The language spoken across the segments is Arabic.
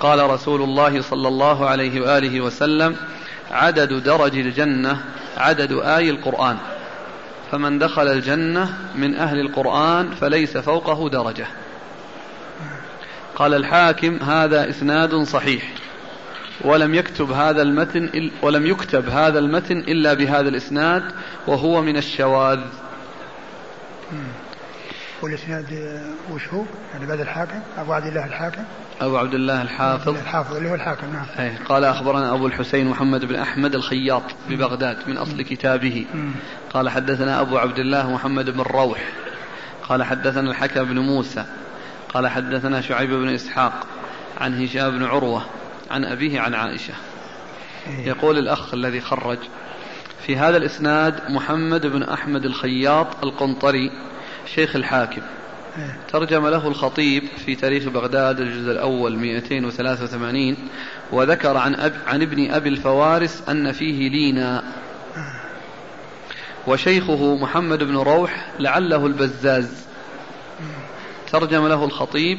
قال رسول الله صلى الله عليه وآله وسلم عدد درج الجنة عدد آي القرآن. فمن دخل الجنة من أهل القرآن فليس فوقه درجة. قال الحاكم هذا إسناد صحيح. ولم يكتب هذا المتن ولم يكتب هذا المتن إلا بهذا الإسناد وهو من الشواذ. والإسناد وش هو؟ يعني بعد الحاكم أبو عبد الله الحاكم. أبو عبد الله الحافظ. الحافظ اللي هو الحاكم نعم. أيه قال أخبرنا أبو الحسين محمد بن أحمد الخياط ببغداد من أصل كتابه. قال حدثنا أبو عبد الله محمد بن روح. قال حدثنا الحكم بن موسى. قال حدثنا شعيب بن إسحاق عن هشام بن عروة عن أبيه عن عائشة. إيه. يقول الأخ الذي خرج في هذا الإسناد محمد بن أحمد الخياط القنطري شيخ الحاكم. ترجم له الخطيب في تاريخ بغداد الجزء الأول 283 وذكر عن, أب عن ابن أبي الفوارس أن فيه لينا. وشيخه محمد بن روح لعله البزاز. ترجم له الخطيب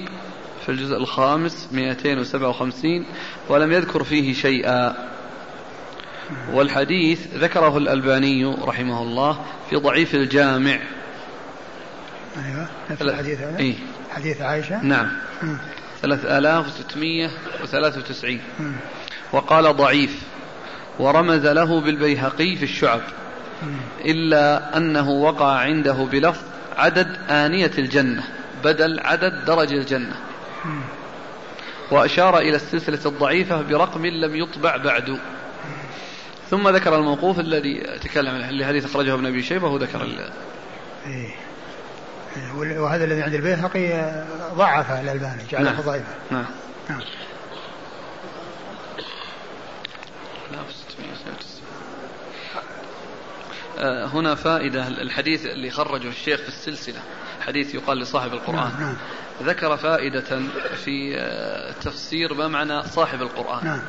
في الجزء الخامس 257 ولم يذكر فيه شيئا. والحديث ذكره الألباني رحمه الله في ضعيف الجامع. أيوة نفس الحديث هذا؟ إيه؟ حديث عائشة؟ نعم. 3693 وقال ضعيف ورمز له بالبيهقي في الشعب إلا أنه وقع عنده بلفظ عدد آنية الجنة بدل عدد درج الجنة. وأشار إلى السلسلة الضعيفة برقم لم يطبع بعد. ثم ذكر الموقوف الذي تكلم اللي حديث أخرجه ابن أبي شيبة وذكر إيه. وهذا الذي عند البيهقي ضعفه الألباني جعله نعم. ضعيفا نعم نعم آه، هنا فائدة الحديث اللي خرجه الشيخ في السلسلة حديث يقال لصاحب القرآن نعم. نعم. ذكر فائدة في آه، تفسير ما معنى صاحب القرآن نعم.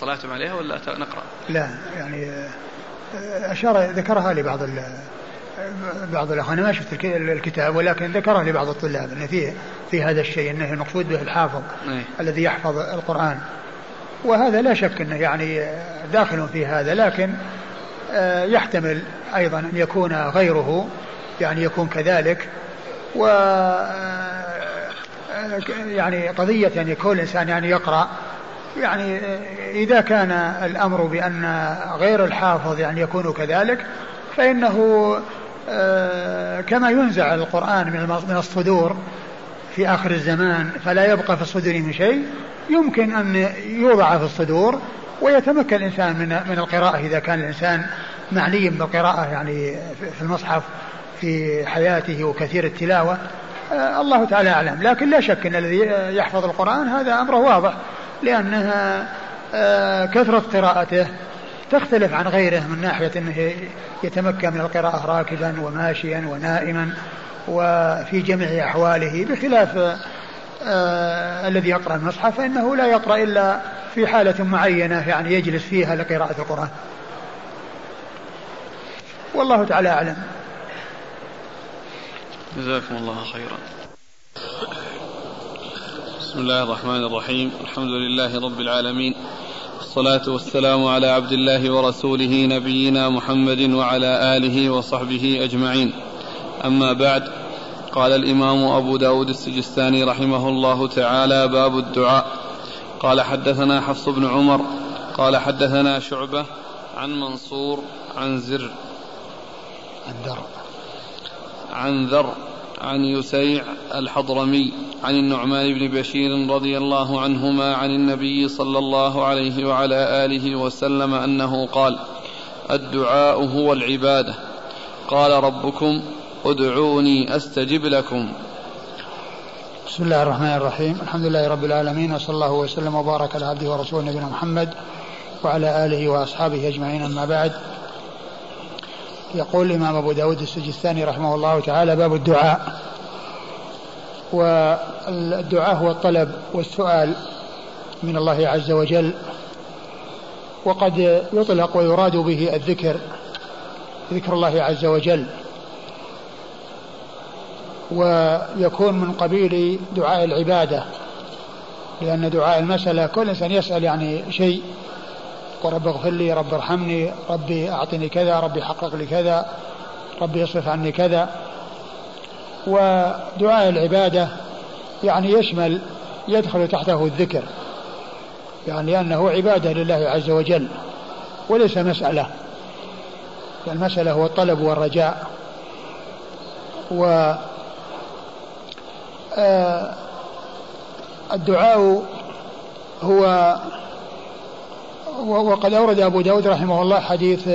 طلعتم عليها ولا نقرأ لا يعني آه، أشار ذكرها لبعض بعض الأخوان أنا ما شفت الكتاب ولكن ذكرها لبعض الطلاب أن فيه في هذا الشيء أنه المقصود به الحافظ أي. الذي يحفظ القرآن. وهذا لا شك أنه يعني داخل في هذا لكن آه، يحتمل أيضا أن يكون غيره يعني يكون كذلك. و يعني قضية يعني كل إنسان يعني يقرأ. يعني إذا كان الأمر بأن غير الحافظ يعني يكون كذلك فإنه آه، كما ينزع القرآن من الصدور في آخر الزمان فلا يبقى في الصدور من شيء. يمكن أن يوضع في الصدور ويتمكن الإنسان من من القراءة إذا كان الإنسان معني بالقراءة يعني في المصحف في حياته وكثير التلاوة. آه، الله تعالى أعلم. لكن لا شك أن الذي يحفظ القرآن هذا أمره واضح لأنها آه، كثرة قراءته تختلف عن غيره من ناحية أنه يتمكن من القراءة راكبا وماشيا ونائما وفي جميع أحواله بخلاف آه الذي يقرأ المصحف فإنه لا يقرأ إلا في حالة معينة يعني يجلس فيها لقراءة القرآن. والله تعالى أعلم. جزاكم الله خيرا. بسم الله الرحمن الرحيم. الحمد لله رب العالمين. والصلاة والسلام على عبد الله ورسوله نبينا محمد وعلى آله وصحبه أجمعين. أما بعد قال الإمام أبو داود السجستاني رحمه الله تعالى باب الدعاء. قال حدثنا حفص بن عمر قال حدثنا شعبة عن منصور عن زر عن ذر. عن ذر عن يسيع الحضرمي عن النعمان بن بشير رضي الله عنهما عن النبي صلى الله عليه وعلى آله وسلم أنه قال الدعاء هو العبادة. قال ربكم ادعوني أستجب لكم. بسم الله الرحمن الرحيم. الحمد لله رب العالمين وصلى الله وسلم وبارك على عبده ورسوله نبينا محمد وعلى آله وأصحابه أجمعين أما بعد. يقول الإمام أبو داود السجستاني رحمه الله تعالى باب الدعاء. والدعاء هو الطلب والسؤال من الله عز وجل وقد يطلق ويراد به الذكر ذكر الله عز وجل ويكون من قبيل دعاء العبادة لأن دعاء المسألة كل إنسان يسأل يعني شيء. ورب اغفر لي رب ارحمني ربي أعطني كذا ربي حقق لي كذا ربي يصرف عني كذا. ودعاء العبادة يعني يشمل يدخل تحته الذكر يعني لأنه عبادة لله عز وجل وليس مسألة. المسألة هو الطلب والرجاء. و آه، الدعاء هو وقد أورد أبو داود رحمه الله حديث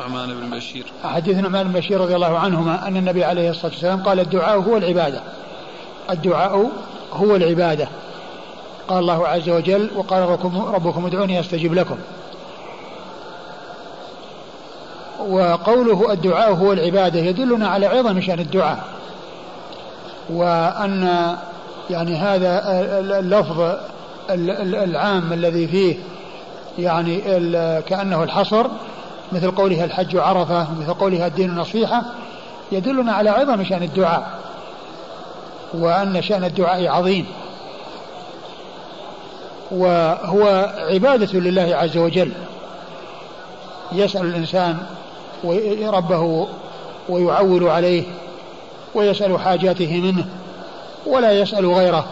نعمان بن بشير. حديث نعمان بن بشير رضي الله عنهما أن النبي عليه الصلاة والسلام قال الدعاء هو العبادة. الدعاء هو العبادة. قال الله عز وجل وقال ربكم, ربكم ادعوني أستجب لكم. وقوله الدعاء هو العبادة يدلنا على عظم شأن الدعاء. وأن يعني هذا اللفظ العام الذي فيه يعني كأنه الحصر مثل قولها الحج عرفة مثل قولها الدين النصيحة يدلنا على عظم شأن الدعاء وأن شأن الدعاء عظيم. وهو عبادة لله عز وجل. يسأل الإنسان ربه ويعول عليه ويسأل حاجاته منه ولا يسأل غيره.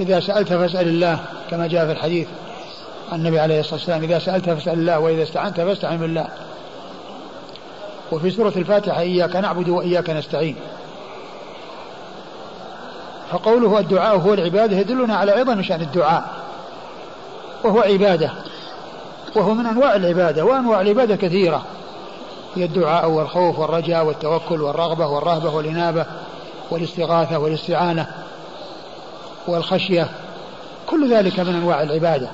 إذا سألت فاسأل الله كما جاء في الحديث. النبي عليه الصلاة والسلام إذا سألت فاسأل الله وإذا استعنت فاستعن بالله. وفي سورة الفاتحة إياك نعبد وإياك نستعين. فقوله الدعاء هو العبادة يدلنا على عظم شأن الدعاء. وهو عبادة. وهو من أنواع العبادة وأنواع العبادة كثيرة. هي الدعاء والخوف والرجاء والتوكل والرغبة والرهبة والإنابة والاستغاثة والاستعانة والخشية. كل ذلك من أنواع العبادة.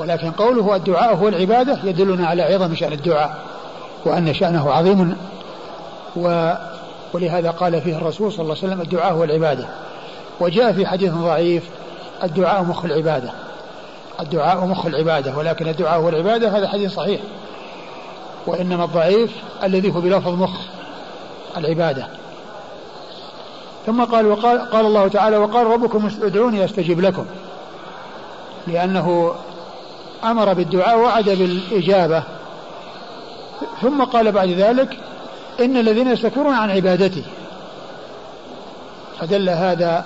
ولكن قوله الدعاء هو العبادة يدلنا على عظم شأن الدعاء وأن شأنه عظيم. و ولهذا قال فيه الرسول صلى الله عليه وسلم الدعاء هو العبادة. وجاء في حديث ضعيف الدعاء مخ العبادة. الدعاء مخ العبادة ولكن الدعاء هو العبادة هذا حديث صحيح. وإنما الضعيف الذي هو بلفظ مخ العبادة. ثم قال وقال قال الله تعالى وقال ربكم ادعوني استجب لكم. لأنه أمر بالدعاء وعد بالإجابة ثم قال بعد ذلك إن الذين يستكبرون عن عبادتي. فدل هذا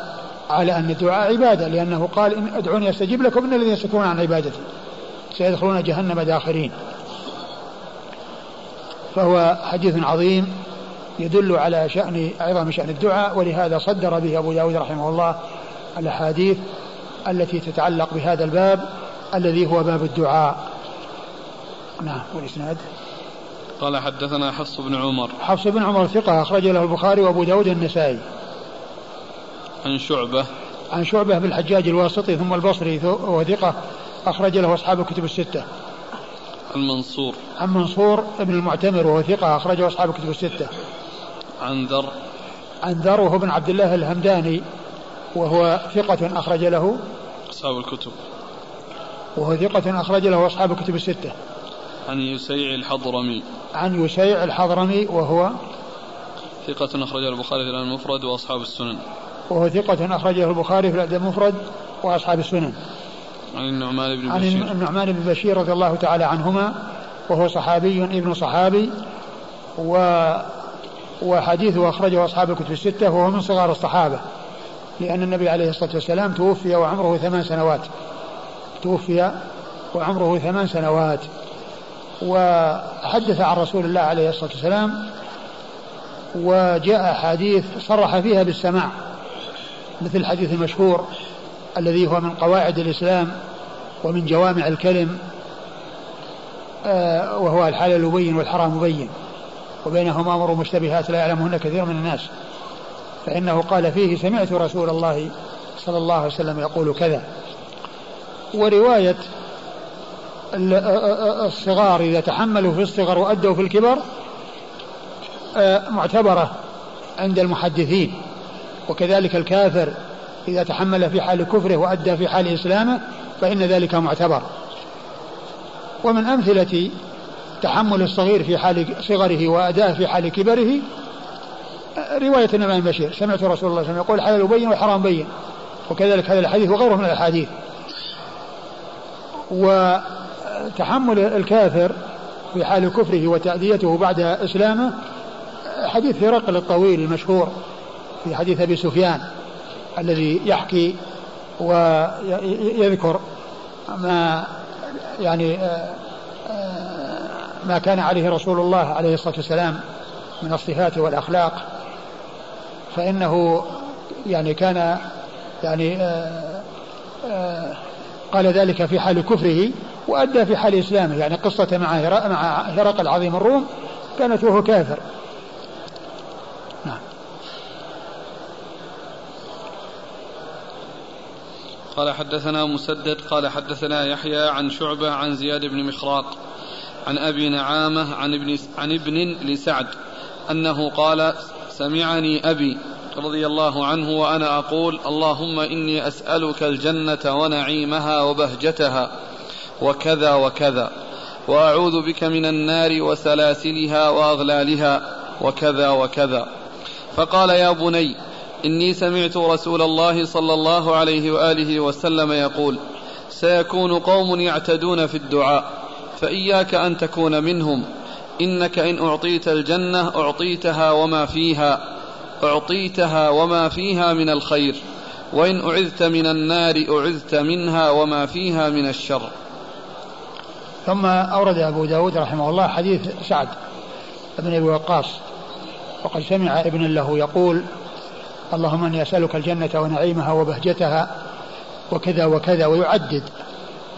على أن الدعاء عبادة لأنه قال إن أدعوني أستجيب لكم إن الذين يستكبرون عن عبادتي. سيدخلون جهنم داخرين. فهو حديث عظيم يدل على شأن عظم شأن الدعاء ولهذا صدر به أبو داود رحمه الله الأحاديث التي تتعلق بهذا الباب. الذي هو باب الدعاء. نعم والإسناد. قال حدثنا حفص بن عمر. حفص بن عمر ثقة أخرج له البخاري وأبو داود النسائي عن شعبة. عن شعبة بالحجاج الواسطي ثم البصري وهو ثقة أخرج له أصحاب الكتب الستة. عن منصور. عن منصور ابن المعتمر وهو ثقة أخرجه أصحاب الكتب الستة. عن ذر. عن ذر وهو بن عبد الله الهمداني وهو ثقة أخرج له. أصحاب الكتب. وهو ثقة أخرج له أصحاب الكتب الستة. عن يسيع الحضرمي. عن يسيع الحضرمي وهو ثقة أخرجه البخاري في المفرد وأصحاب السنن. وهو ثقة أخرجه البخاري في الأدب المفرد وأصحاب السنن. عن النعمان بن بشير. عن النعمان بن بشير رضي الله تعالى عنهما وهو صحابي ابن صحابي و وحديثه أخرجه أصحاب الكتب الستة وهو من صغار الصحابة لأن النبي عليه الصلاة والسلام توفي وعمره ثمان سنوات. توفي وعمره ثمان سنوات وحدث عن رسول الله عليه الصلاة والسلام وجاء حديث صرح فيها بالسماع مثل الحديث المشهور الذي هو من قواعد الإسلام ومن جوامع الكلم آه، وهو الحلال مبين والحرام مبين وبينهما أمر مشتبهات لا يعلمهن كثير من الناس فإنه قال فيه سمعت رسول الله صلى الله عليه وسلم يقول كذا. ورواية الصغار إذا تحملوا في الصغر وأدوا في الكبر آه، معتبرة عند المحدثين. وكذلك الكافر إذا تحمل في حال كفره وأدى في حال إسلامه فإن ذلك معتبر. ومن أمثلة تحمل الصغير في حال صغره وأداءه في حال كبره رواية النعمان بشير سمعت رسول الله صلى الله عليه وسلم يقول الحلال بين والحرام بين. وكذلك هذا الحديث وغيره من الأحاديث. وتحمل الكافر في حال كفره وتأذيته بعد إسلامه حديث هرقل الطويل المشهور في حديث أبي سفيان الذي يحكي ويذكر ما يعني ما كان عليه رسول الله عليه الصلاة والسلام من الصفات والأخلاق. فإنه يعني كان يعني قال ذلك في حال كفره وأدى في حال إسلامه يعني قصة مع هرقل عظيم الروم كانت وهو كافر. نعم. قال حدثنا مسدد قال حدثنا يحيى عن شعبة عن زياد بن مخراق عن أبي نعامة عن ابن, عن ابن لسعد أنه قال سمعني أبي رضي الله عنه وأنا أقول اللهم إني أسألك الجنة ونعيمها وبهجتها وكذا وكذا وأعوذ بك من النار وسلاسلها وأغلالها وكذا وكذا. فقال يا بني إني سمعت رسول الله صلى الله عليه وآله وسلم يقول سيكون قوم يعتدون في الدعاء فإياك أن تكون منهم إنك إن أعطيت الجنة أعطيتها وما فيها. أعطيتها وما فيها من الخير وإن أعذت من النار أعذت منها وما فيها من الشر. ثم أورد أبو داود رحمه الله حديث سعد بن أبي وقاص وقد سمع ابن له يقول اللهم إني أسألك الجنة ونعيمها وبهجتها وكذا وكذا ويعدد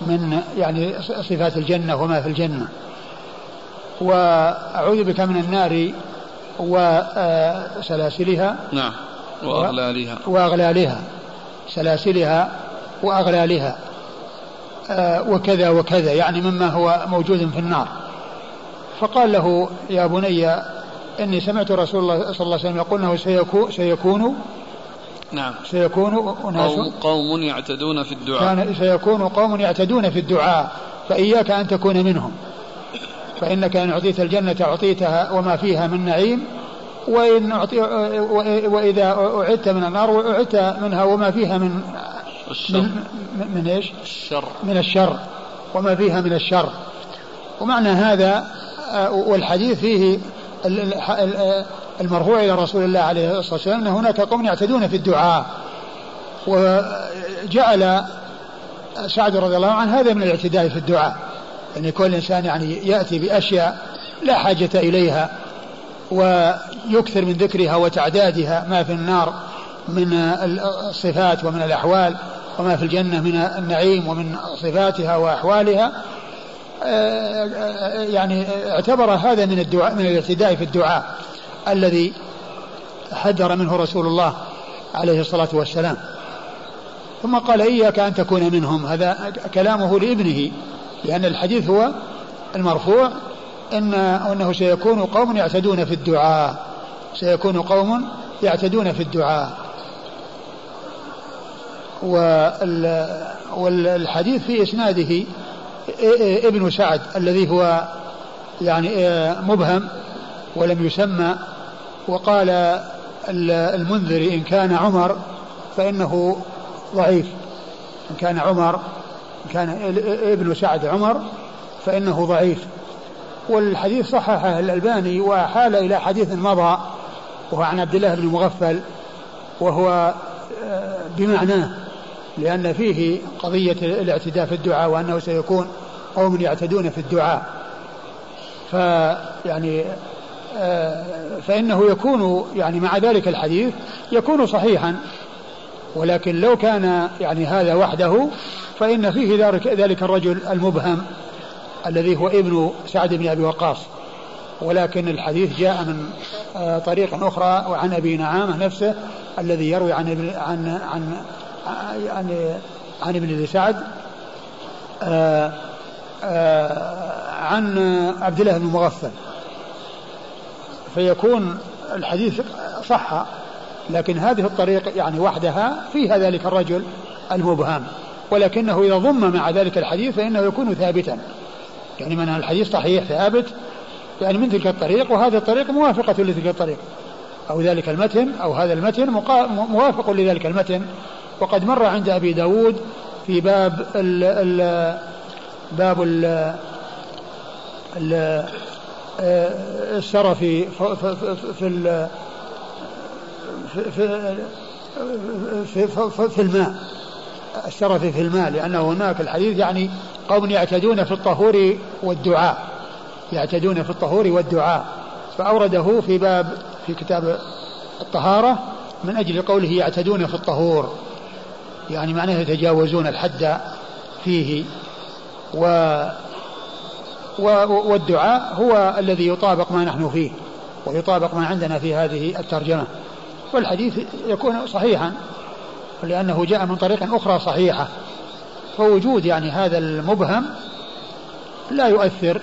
من يعني صفات الجنة وما في الجنة. وأعوذ بك من النار وسلاسلها نعم. وأغلالها. وأغلالها. سلاسلها وأغلالها. آه، وكذا وكذا. يعني مما هو موجود في النار. فقال له يا بني إني سمعت رسول الله صلى الله عليه وسلم يقول أنه سيكون, سيكون نعم. سيكون أناس قوم, قوم يعتدون في الدعاء. كان سيكون قوم يعتدون في الدعاء. فإياك أن تكون منهم. فإنك إن أعطيت الجنة أعطيتها وما فيها من نعيم وإن أعطي وإذا أعدت من النار أعدت منها وما فيها من الشر. من, من إيش؟ الشر. من الشر. وما فيها من الشر. ومعنى هذا آه، والحديث فيه المرفوع إلى رسول الله عليه الصلاة والسلام أن هناك قوم يعتدون في الدعاء. وجعل سعد رضي الله عنه هذا من الاعتداء في الدعاء. أن يعني كل إنسان يعني يأتي بأشياء لا حاجة إليها ويكثر من ذكرها وتعدادها ما في النار من الصفات ومن الأحوال وما في الجنة من النعيم ومن صفاتها وأحوالها. يعني اعتبر هذا من الدعاء من الاعتداء في الدعاء الذي حذر منه رسول الله عليه الصلاة والسلام. ثم قال إياك أن تكون منهم هذا كلامه لابنه. لأن الحديث هو المرفوع إن أنه سيكون قوم يعتدون في الدعاء. سيكون قوم يعتدون في الدعاء. والحديث في إسناده ابن سعد الذي هو يعني مبهم ولم يسمى وقال المنذري إن كان عمر فإنه ضعيف. إن كان عمر كان إبن سعد عمر فإنه ضعيف. والحديث صححه الألباني وحال إلى حديث مضى وهو عن عبد الله بن مغفل وهو بمعناه لأن فيه قضية الاعتداء في الدعاء وأنه سيكون قوم يعتدون في الدعاء. فيعني آه، فإنه يكون يعني مع ذلك الحديث يكون صحيحا. ولكن لو كان يعني هذا وحده فإن فيه ذلك, ذلك الرجل المبهم الذي هو ابن سعد بن أبي وقاص. ولكن الحديث جاء من آه، طريق أخرى وعن أبي نعامة نفسه الذي يروي عن عن عن يعني عن ابن سعد آه، آه، عن عبد الله بن مغفل. فيكون الحديث صح لكن هذه الطريق يعني وحدها فيها ذلك الرجل المبهم. ولكنه إذا ضم مع ذلك الحديث فإنه يكون ثابتا. يعني من الحديث صحيح ثابت يعني من تلك الطريق وهذه الطريق موافقة لتلك الطريق. أو ذلك المتن أو هذا المتن موافق لذلك المتن. وقد مر عند أبي داود في باب ال ال باب ال ال السرف في في في في, في, في, في الماء. السرف في الماء لأنه هناك الحديث يعني قوم يعتدون في الطهور والدعاء يعتدون في الطهور والدعاء. فأورده في باب في كتاب الطهارة من أجل قوله يعتدون في الطهور يعني معناه يتجاوزون الحد فيه. و والدعاء هو الذي يطابق ما نحن فيه ويطابق ما عندنا في هذه الترجمة. والحديث يكون صحيحا. لأنه جاء من طريق أخرى صحيحة. فوجود يعني هذا المبهم لا يؤثر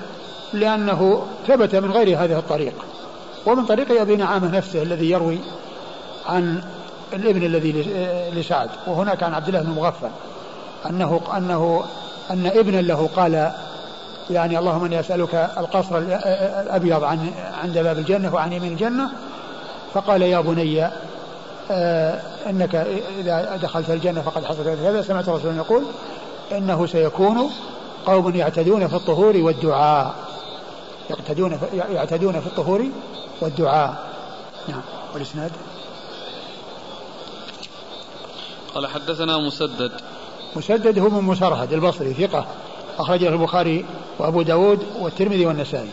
لأنه ثبت من غير هذه الطريق. ومن طريق أبي نعامة نفسه الذي يروي عن الابن الذي لسعد. وهناك عن عبد الله بن مغفل أنه أنه أن ابنا له قال يعني اللهم إني أسألك القصر الأبيض عن عند باب الجنة وعن يمين الجنة. فقال يا بني آه أنك إذا دخلت الجنة فقد حصلت هذا سمعت رسول يقول إنه سيكون قوم يعتدون في الطهور والدعاء. يعتدون في يعتدون في الطهور والدعاء. نعم. والإسناد؟ قال حدثنا مسدد. مسدد هو من مسرهد البصري ثقة. أخرجه البخاري وأبو داود والترمذي والنسائي.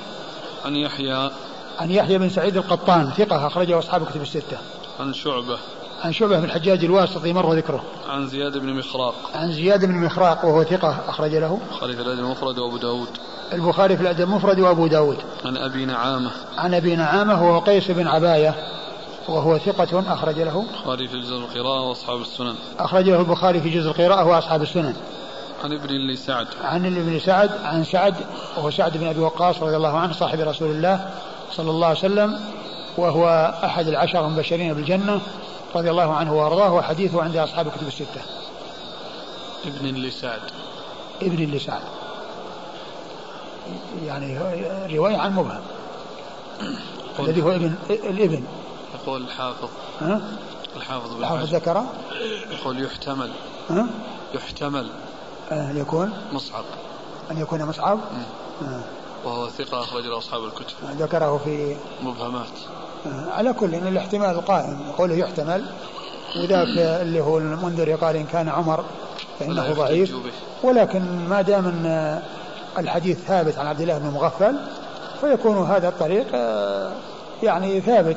عن يحيى. عن يحيى بن سعيد القطان ثقة أخرجه أصحاب كتب الستة. عن شعبة. عن شعبة بن الحجاج الواسطي مر ذكره. عن زياد بن مخراق. عن زياد بن مخراق وهو ثقة أخرج له. البخاري في الأدب المفرد وأبو داود. البخاري في الأدب المفرد وأبو داود. عن أبي نعامة. عن أبي نعامة وهو قيس بن عباية وهو ثقة أخرج له. البخاري في جزء القراءة وأصحاب السنن. أخرج له البخاري في جزء القراءة وأصحاب السنن. عن ابن لسعد عن ابن سعد عن سعد وهو سعد بن أبي وقاص رضي الله عنه صاحب رسول الله صلى الله عليه وسلم. وهو أحد العشر المبشرين بالجنة رضي الله عنه وأرضاه وحديثه عند أصحاب الكتب الستة. ابن لسعد ابن لسعد يعني رواية عن مبهم. الذي هو ابن الابن. يقول الحافظ. ها؟ الحافظ الحافظ ذكر؟ يقول يحتمل. ها؟ يحتمل. أن يكون؟ مصعب. أن يكون مصعب؟ آه. وهو ثقة أخرج له أصحاب الكتب. ذكره في مبهمات. آه. على كل إن الاحتمال القائم قوله يحتمل. وذاك اللي هو المنذر قال إن كان عمر فإنه ضعيف. ولكن ما دام أن الحديث ثابت عن عبد الله بن مغفل فيكون هذا الطريق آه، يعني ثابت.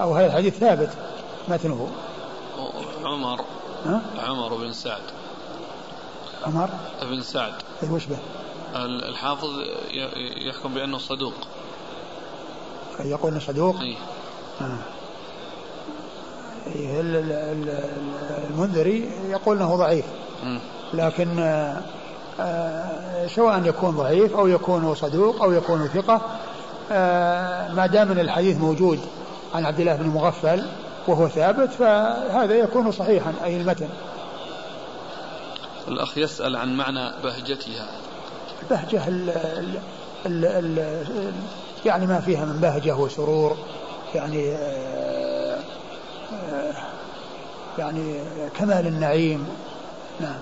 أو هذا الحديث ثابت متنه. عمر. ها؟ عمر بن سعد. عمر؟ بن سعد. اي وش به؟ الحافظ يحكم بأنه صدوق. يقول إنه صدوق؟ اي آه. المنذري يقول إنه ضعيف. لكن آه، آه، سواء يكون ضعيف أو يكون صدوق أو يكون ثقة ما دام الحديث موجود عن عبد الله بن مغفل وهو ثابت فهذا يكون صحيحا أي المتن. الأخ يسأل عن معنى بهجتها. البهجة ال ال ال ال يعني ما فيها من بهجة وسرور يعني آه، آه، يعني كمال النعيم نعم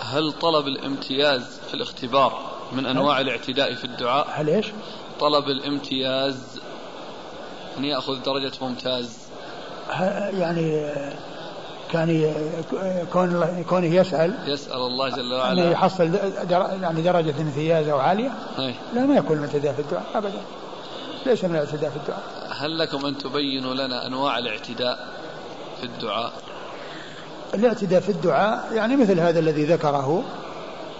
هل طلب الامتياز في الاختبار من أنواع الاعتداء في الدعاء؟ هل إيش؟ طلب الامتياز أن يأخذ درجة ممتاز يعني كان كون كونه يسأل يسأل الله جل وعلا. أن يحصل يعني درجة امتياز أو عالية أي. لا ما يكون من الاعتداء في الدعاء أبدا. ليس من الاعتداء في الدعاء. هل لكم أن تبينوا لنا أنواع الاعتداء في الدعاء؟ الاعتداء في الدعاء يعني مثل هذا الذي ذكره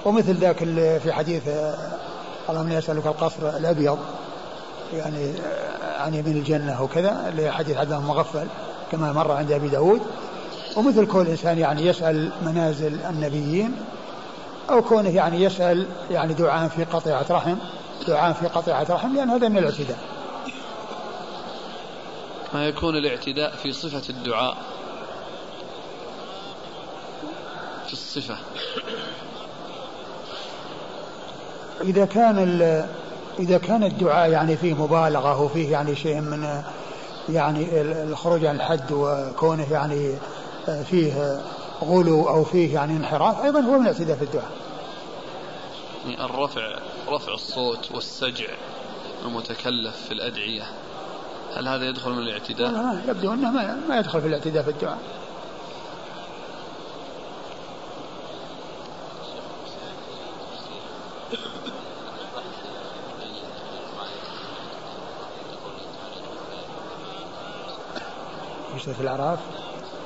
ومثل ذاك في حديث اللهم يسألك القصر الأبيض يعني عن يمين الجنة وكذا اللي حديث عبد مغفل كما مر عند أبي داود. ومثل كل إنسان يعني يسأل منازل النبيين أو كونه يعني يسأل يعني دعاء في قطيعة رحم دعاء في قطيعة رحم لأن هذا من الاعتداء. ما يكون الاعتداء في صفة الدعاء؟ في الصفة. إذا كان إذا كان الدعاء يعني فيه مبالغة وفيه يعني شيء من يعني الخروج عن الحد وكونه يعني فيه غلو أو فيه يعني انحراف أيضا هو من الاعتداء في الدعاء يعني الرفع رفع الصوت والسجع المتكلف في الأدعية هل هذا يدخل من الاعتداء؟ لا يبدو أنه ما, ما يدخل في الاعتداء في الدعاء في الأعراف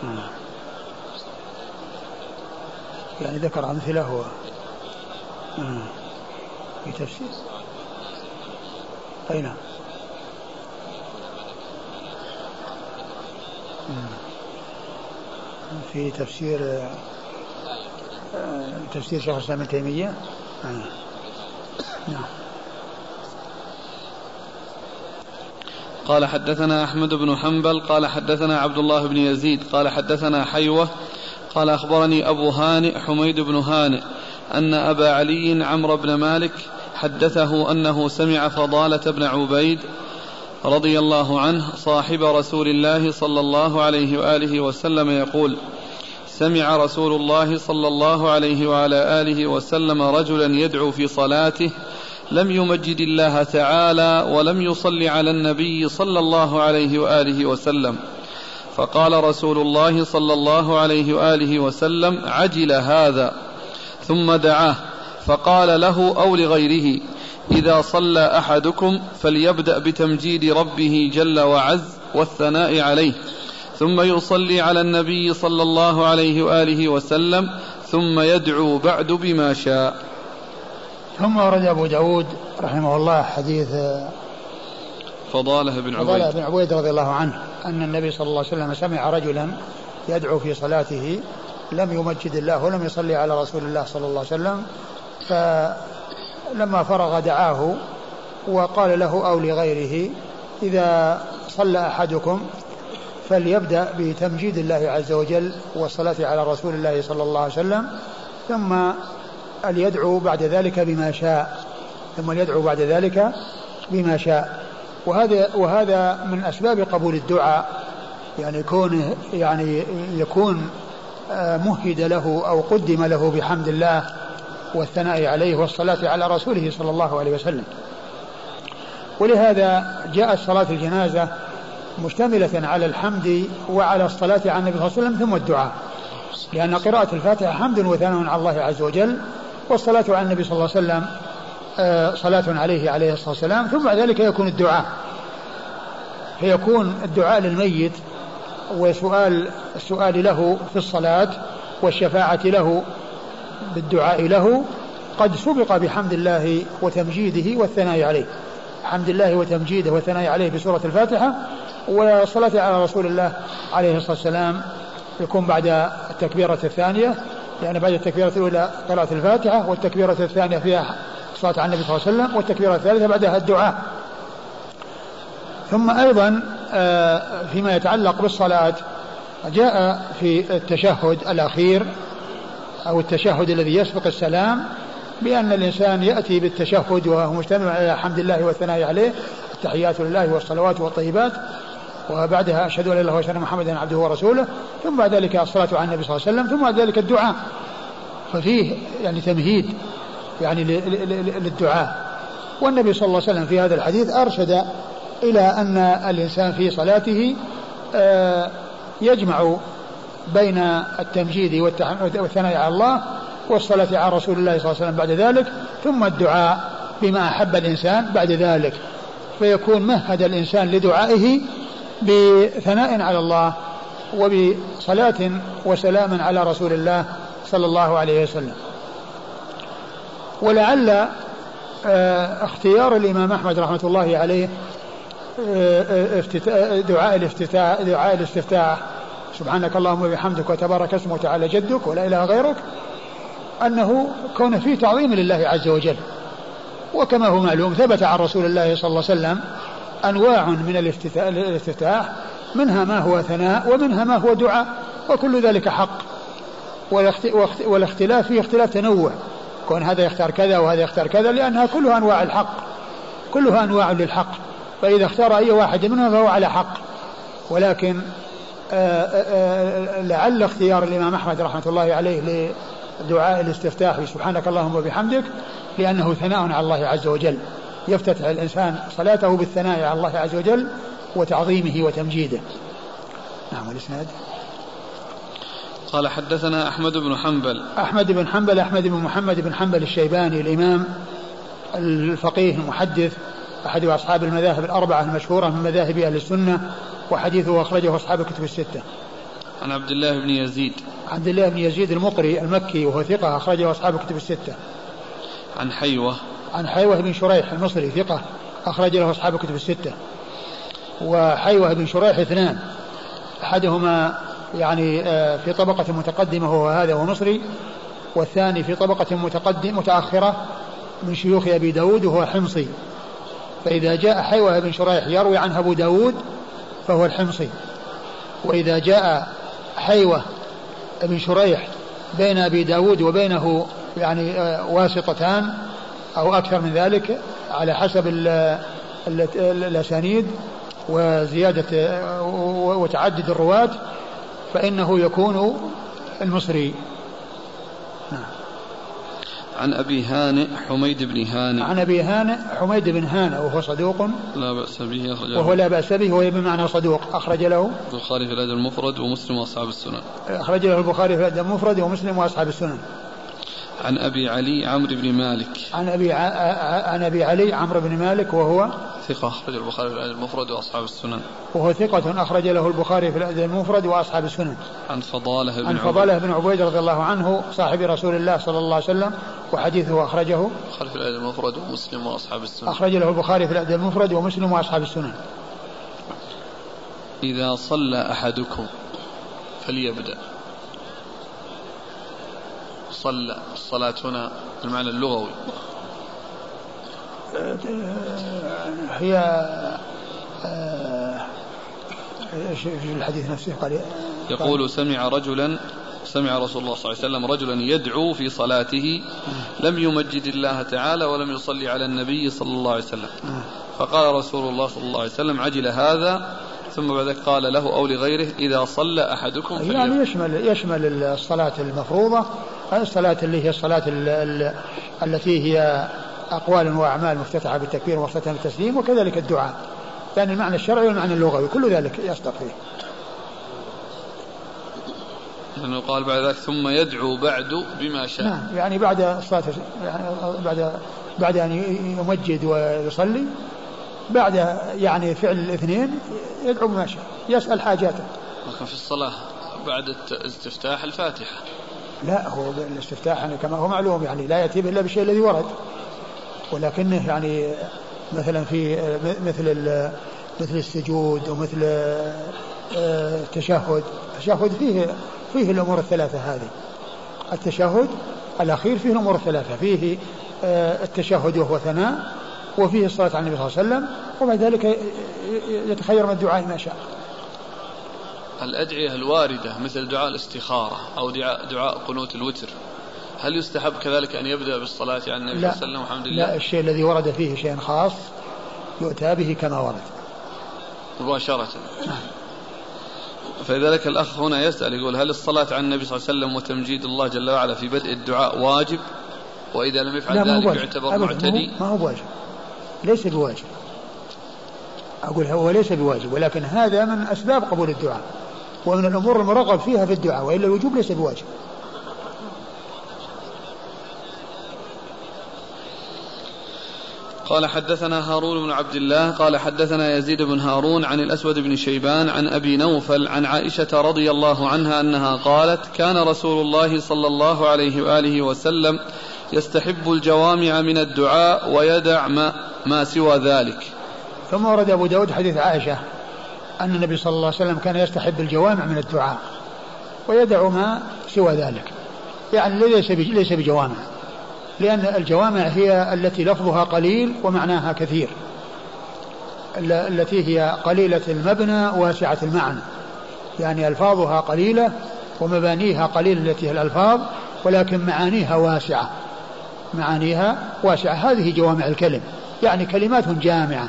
آه. يعني ذكر أمثلة هو. آه. في تفسير. أي نعم. في تفسير تفسير شيخ الإسلام ابن تيمية. نعم. قال حدثنا أحمد بن حنبل قال حدثنا عبد الله بن يزيد قال حدثنا حيوة قال أخبرني أبو هانئ حميد بن هانئ أن أبا علي عمرو بن مالك حدثه أنه سمع فضالة بن عبيد رضي الله عنه صاحب رسول الله صلى الله عليه وآله وسلم يقول سمع رسول الله صلى الله عليه وعلى آله وسلم رجلا يدعو في صلاته لم يمجد الله تعالى ولم يصل على النبي صلى الله عليه وآله وسلم. فقال رسول الله صلى الله عليه وآله وسلم عجل هذا ثم دعاه فقال له أو لغيره إذا صلى أحدكم فليبدأ بتمجيد ربه جل وعز والثناء عليه ثم يصلي على النبي صلى الله عليه وآله وسلم ثم يدعو بعد بما شاء. ثم ورد أبو داود رحمه الله حديث فضالة بن عبيد. فضالة بن عبيد رضي الله عنه أن النبي صلى الله عليه وسلم سمع رجلا يدعو في صلاته لم يمجد الله ولم يصلي على رسول الله صلى الله عليه وسلم ف لما فرغ دعاه وقال له أو لغيره إذا صلى أحدكم فليبدأ بتمجيد الله عز وجل والصلاة على رسول الله صلى الله عليه وسلم ثم ليدعو بعد ذلك بما شاء ثم ليدعو بعد ذلك بما شاء. وهذا وهذا من أسباب قبول الدعاء يعني كونه يعني يكون آه، مهد له أو قدم له بحمد الله والثناء عليه والصلاة على رسوله صلى الله عليه وسلم. ولهذا جاءت صلاة الجنازة مشتملة على الحمد وعلى الصلاة على النبي صلى الله عليه وسلم ثم الدعاء. لأن قراءة الفاتحة حمد وثناء على الله عز وجل والصلاة على النبي صلى الله عليه وسلم صلاة عليه عليه الصلاة والسلام ثم بعد ذلك يكون الدعاء. فيكون الدعاء للميت وسؤال السؤال له في الصلاة والشفاعة له بالدعاء له. قد سبق بحمد الله وتمجيده والثناء عليه. حمد الله وتمجيده والثناء عليه بسورة الفاتحة والصلاة على رسول الله عليه الصلاة والسلام يكون بعد التكبيرة الثانية لأن بعد التكبيرة الأولى قراءة الفاتحة والتكبيرة الثانية فيها الصلاة على النبي صلى الله عليه وسلم والتكبيرة الثالثة بعدها الدعاء. ثم أيضا آه، فيما يتعلق بالصلاة جاء في التشهد الأخير أو التشهد الذي يسبق السلام بأن الإنسان يأتي بالتشهد وهو مجتمع على حمد الله والثناء عليه التحيات لله والصلوات والطيبات وبعدها أشهد أن لا إله إلا الله محمدا عبده ورسوله ثم بعد ذلك الصلاة على النبي صلى الله عليه وسلم ثم بعد ذلك الدعاء. ففيه يعني تمهيد. يعني للدعاء. والنبي صلى الله عليه وسلم في هذا الحديث أرشد إلى أن الإنسان في صلاته آه، يجمع بين التمجيد والثناء على الله والصلاة على رسول الله صلى الله عليه وسلم بعد ذلك ثم الدعاء بما أحب الإنسان بعد ذلك. فيكون مهد الإنسان لدعائه بثناء على الله وبصلاة وسلام على رسول الله صلى الله عليه وسلم. ولعل آه، اختيار الإمام أحمد رحمة الله عليه آه، آه، دعاء الافتتاح دعاء الاستفتاح. سبحانك اللهم وبحمدك وتبارك اسمك وتعالى جدك ولا إله غيرك. أنه كون فيه تعظيم لله عز وجل. وكما هو معلوم ثبت عن رسول الله صلى الله عليه وسلم أنواع من الافتتاح منها ما هو ثناء ومنها ما هو دعاء وكل ذلك حق. والاختلاف فيه اختلاف تنوع. كون هذا يختار كذا وهذا يختار كذا لأنها كلها أنواع الحق. كلها أنواع للحق. فإذا اختار أي واحد منها فهو على حق. ولكن آه، آه، لعل اختيار الإمام أحمد رحمة الله عليه لدعاء الاستفتاح بسبحانك اللهم وبحمدك لأنه ثناء على الله عز وجل. يفتتح الإنسان صلاته بالثناء على الله عز وجل وتعظيمه وتمجيده. نعم الإسناد قال حدثنا أحمد بن حنبل. أحمد بن حنبل أحمد بن محمد بن حنبل الشيباني الإمام الفقيه المحدث أحد أصحاب المذاهب الأربعة المشهورة من مذاهب أهل السنة وحديثه أخرجه أصحاب الكتب الستة. عن عبد الله بن يزيد. عبد الله بن يزيد المقري المكي وهو ثقة أخرجه أصحاب الكتب الستة. عن حيوة. عن حيوة بن شريح المصري ثقة أخرج له أصحاب الكتب الستة. وحيوة بن شريح اثنان أحدهما يعني آه، في طبقة متقدمة وهو هذا هو مصري والثاني في طبقة متقدم متأخرة من شيوخ أبي داود وهو حمصي. فإذا جاء حيوة بن شريح يروي عنه أبو داود فهو الحمصي. وإذا جاء حيوة بن شريح بين أبي داود وبينه يعني آه، واسطتان أو أكثر من ذلك على حسب الأسانيد وزيادة آه، وتعدد الرواة فإنه يكون المصري. نعم. عن أبي هانئ حميد بن هانئ. عن أبي هانئ حميد بن هانئ وهو صدوق. لا بأس به أخرج وهو لا بأس به وهو بمعنى صدوق أخرج له. البخاري في الأدب المفرد ومسلم وأصحاب السنن. أخرج له البخاري في الأدب المفرد ومسلم وأصحاب السنن. عن أبي علي عمرو بن مالك. عن أبي ع... عن أبي علي عمرو بن مالك وهو ثقة أخرج البخاري في المفرد وأصحاب السنن. وهو ثقة أخرج له البخاري في الأدب المفرد وأصحاب السنن. عن فضالة بن عن فضالة بن عبيد رضي الله عنه صاحب رسول الله صلى الله عليه وسلم وحديثه أخرجه. البخاري في الأدب المفرد ومسلم وأصحاب السنن. أخرج له البخاري في الأدب المفرد ومسلم وأصحاب السنن. إذا صلى أحدكم فليبدأ. صلى الصلاة هنا المعنى اللغوي. هي إيش في الحديث نفسه؟ قال يقول سمع رجلا سمع رسول الله صلى الله عليه وسلم رجلا يدعو في صلاته لم يمجد الله تعالى ولم يصلي على النبي صلى الله عليه وسلم. فقال رسول الله صلى الله عليه وسلم عجل هذا ثم بعد قال له أو لغيره إذا صلى أحدكم فليقل يعني يشمل يشمل الصلاة المفروضة الصلاة اللي هي الصلاة التي هي أقوال وأعمال مفتتحة بالتكبير ومفتتحة بالتسليم وكذلك الدعاء. يعني المعنى الشرعي والمعنى اللغوي كل ذلك يصدق فيه لأنه قال بعد ذلك ثم يدعو بعد بما شاء. نعم يعني بعد الصلاة يعني بعد بعد أن يمجد ويصلي بعد يعني فعل الاثنين يدعو بما شاء. يسأل حاجاته. لكن في الصلاة بعد استفتاح الفاتحة. لا هو الاستفتاح يعني كما هو معلوم يعني لا يأتي إلا بالشيء الذي ورد. ولكنه يعني مثلا في مثل مثل السجود ومثل آه، التشهد. التشهد فيه فيه الأمور الثلاثة هذه. التشهد الأخير فيه الأمور الثلاثة. فيه آه، التشهد وهو ثناء وفيه الصلاة على النبي صلى الله عليه وسلم وبعد ذلك يتخير من الدعاء ما شاء. الأدعية الواردة مثل دعاء الاستخارة أو دعاء, دعاء قنوت الوتر. هل يستحب كذلك أن يبدأ بالصلاة على النبي صلى الله عليه وسلم؟ والحمد لله. لا الشيء الذي ورد فيه شيء خاص يؤتى به كما ورد. مباشرة. فلذلك الأخ هنا يسأل يقول هل الصلاة على النبي صلى الله عليه وسلم وتمجيد الله جل وعلا في بدء الدعاء واجب؟ وإذا لم يفعل ذلك يعتبر معتدي؟ ما هو بواجب ليس بواجب. أقول هو ليس بواجب ولكن هذا من أسباب قبول الدعاء ومن الأمور المرغب فيها في الدعاء وإلا الوجوب ليس بواجب. قال حدثنا هارون بن عبد الله قال حدثنا يزيد بن هارون عن الأسود بن شيبان عن أبي نوفل عن عائشة رضي الله عنها أنها قالت كان رسول الله صلى الله عليه وآله وسلم يستحب الجوامع من الدعاء ويدع ما, ما سوى ذلك. ثم ورد أبو داود حديث عائشة أن النبي صلى الله عليه وسلم كان يستحب الجوامع من الدعاء ويدع ما سوى ذلك. يعني ليس ليس بجوامع. لأن الجوامع هي التي لفظها قليل ومعناها كثير. التي هي قليلة المبنى واسعة المعنى. يعني ألفاظها قليلة ومبانيها قليلة التي هي الألفاظ ولكن معانيها واسعة. معانيها واسعة. هذه جوامع الكلم يعني كلمات جامعة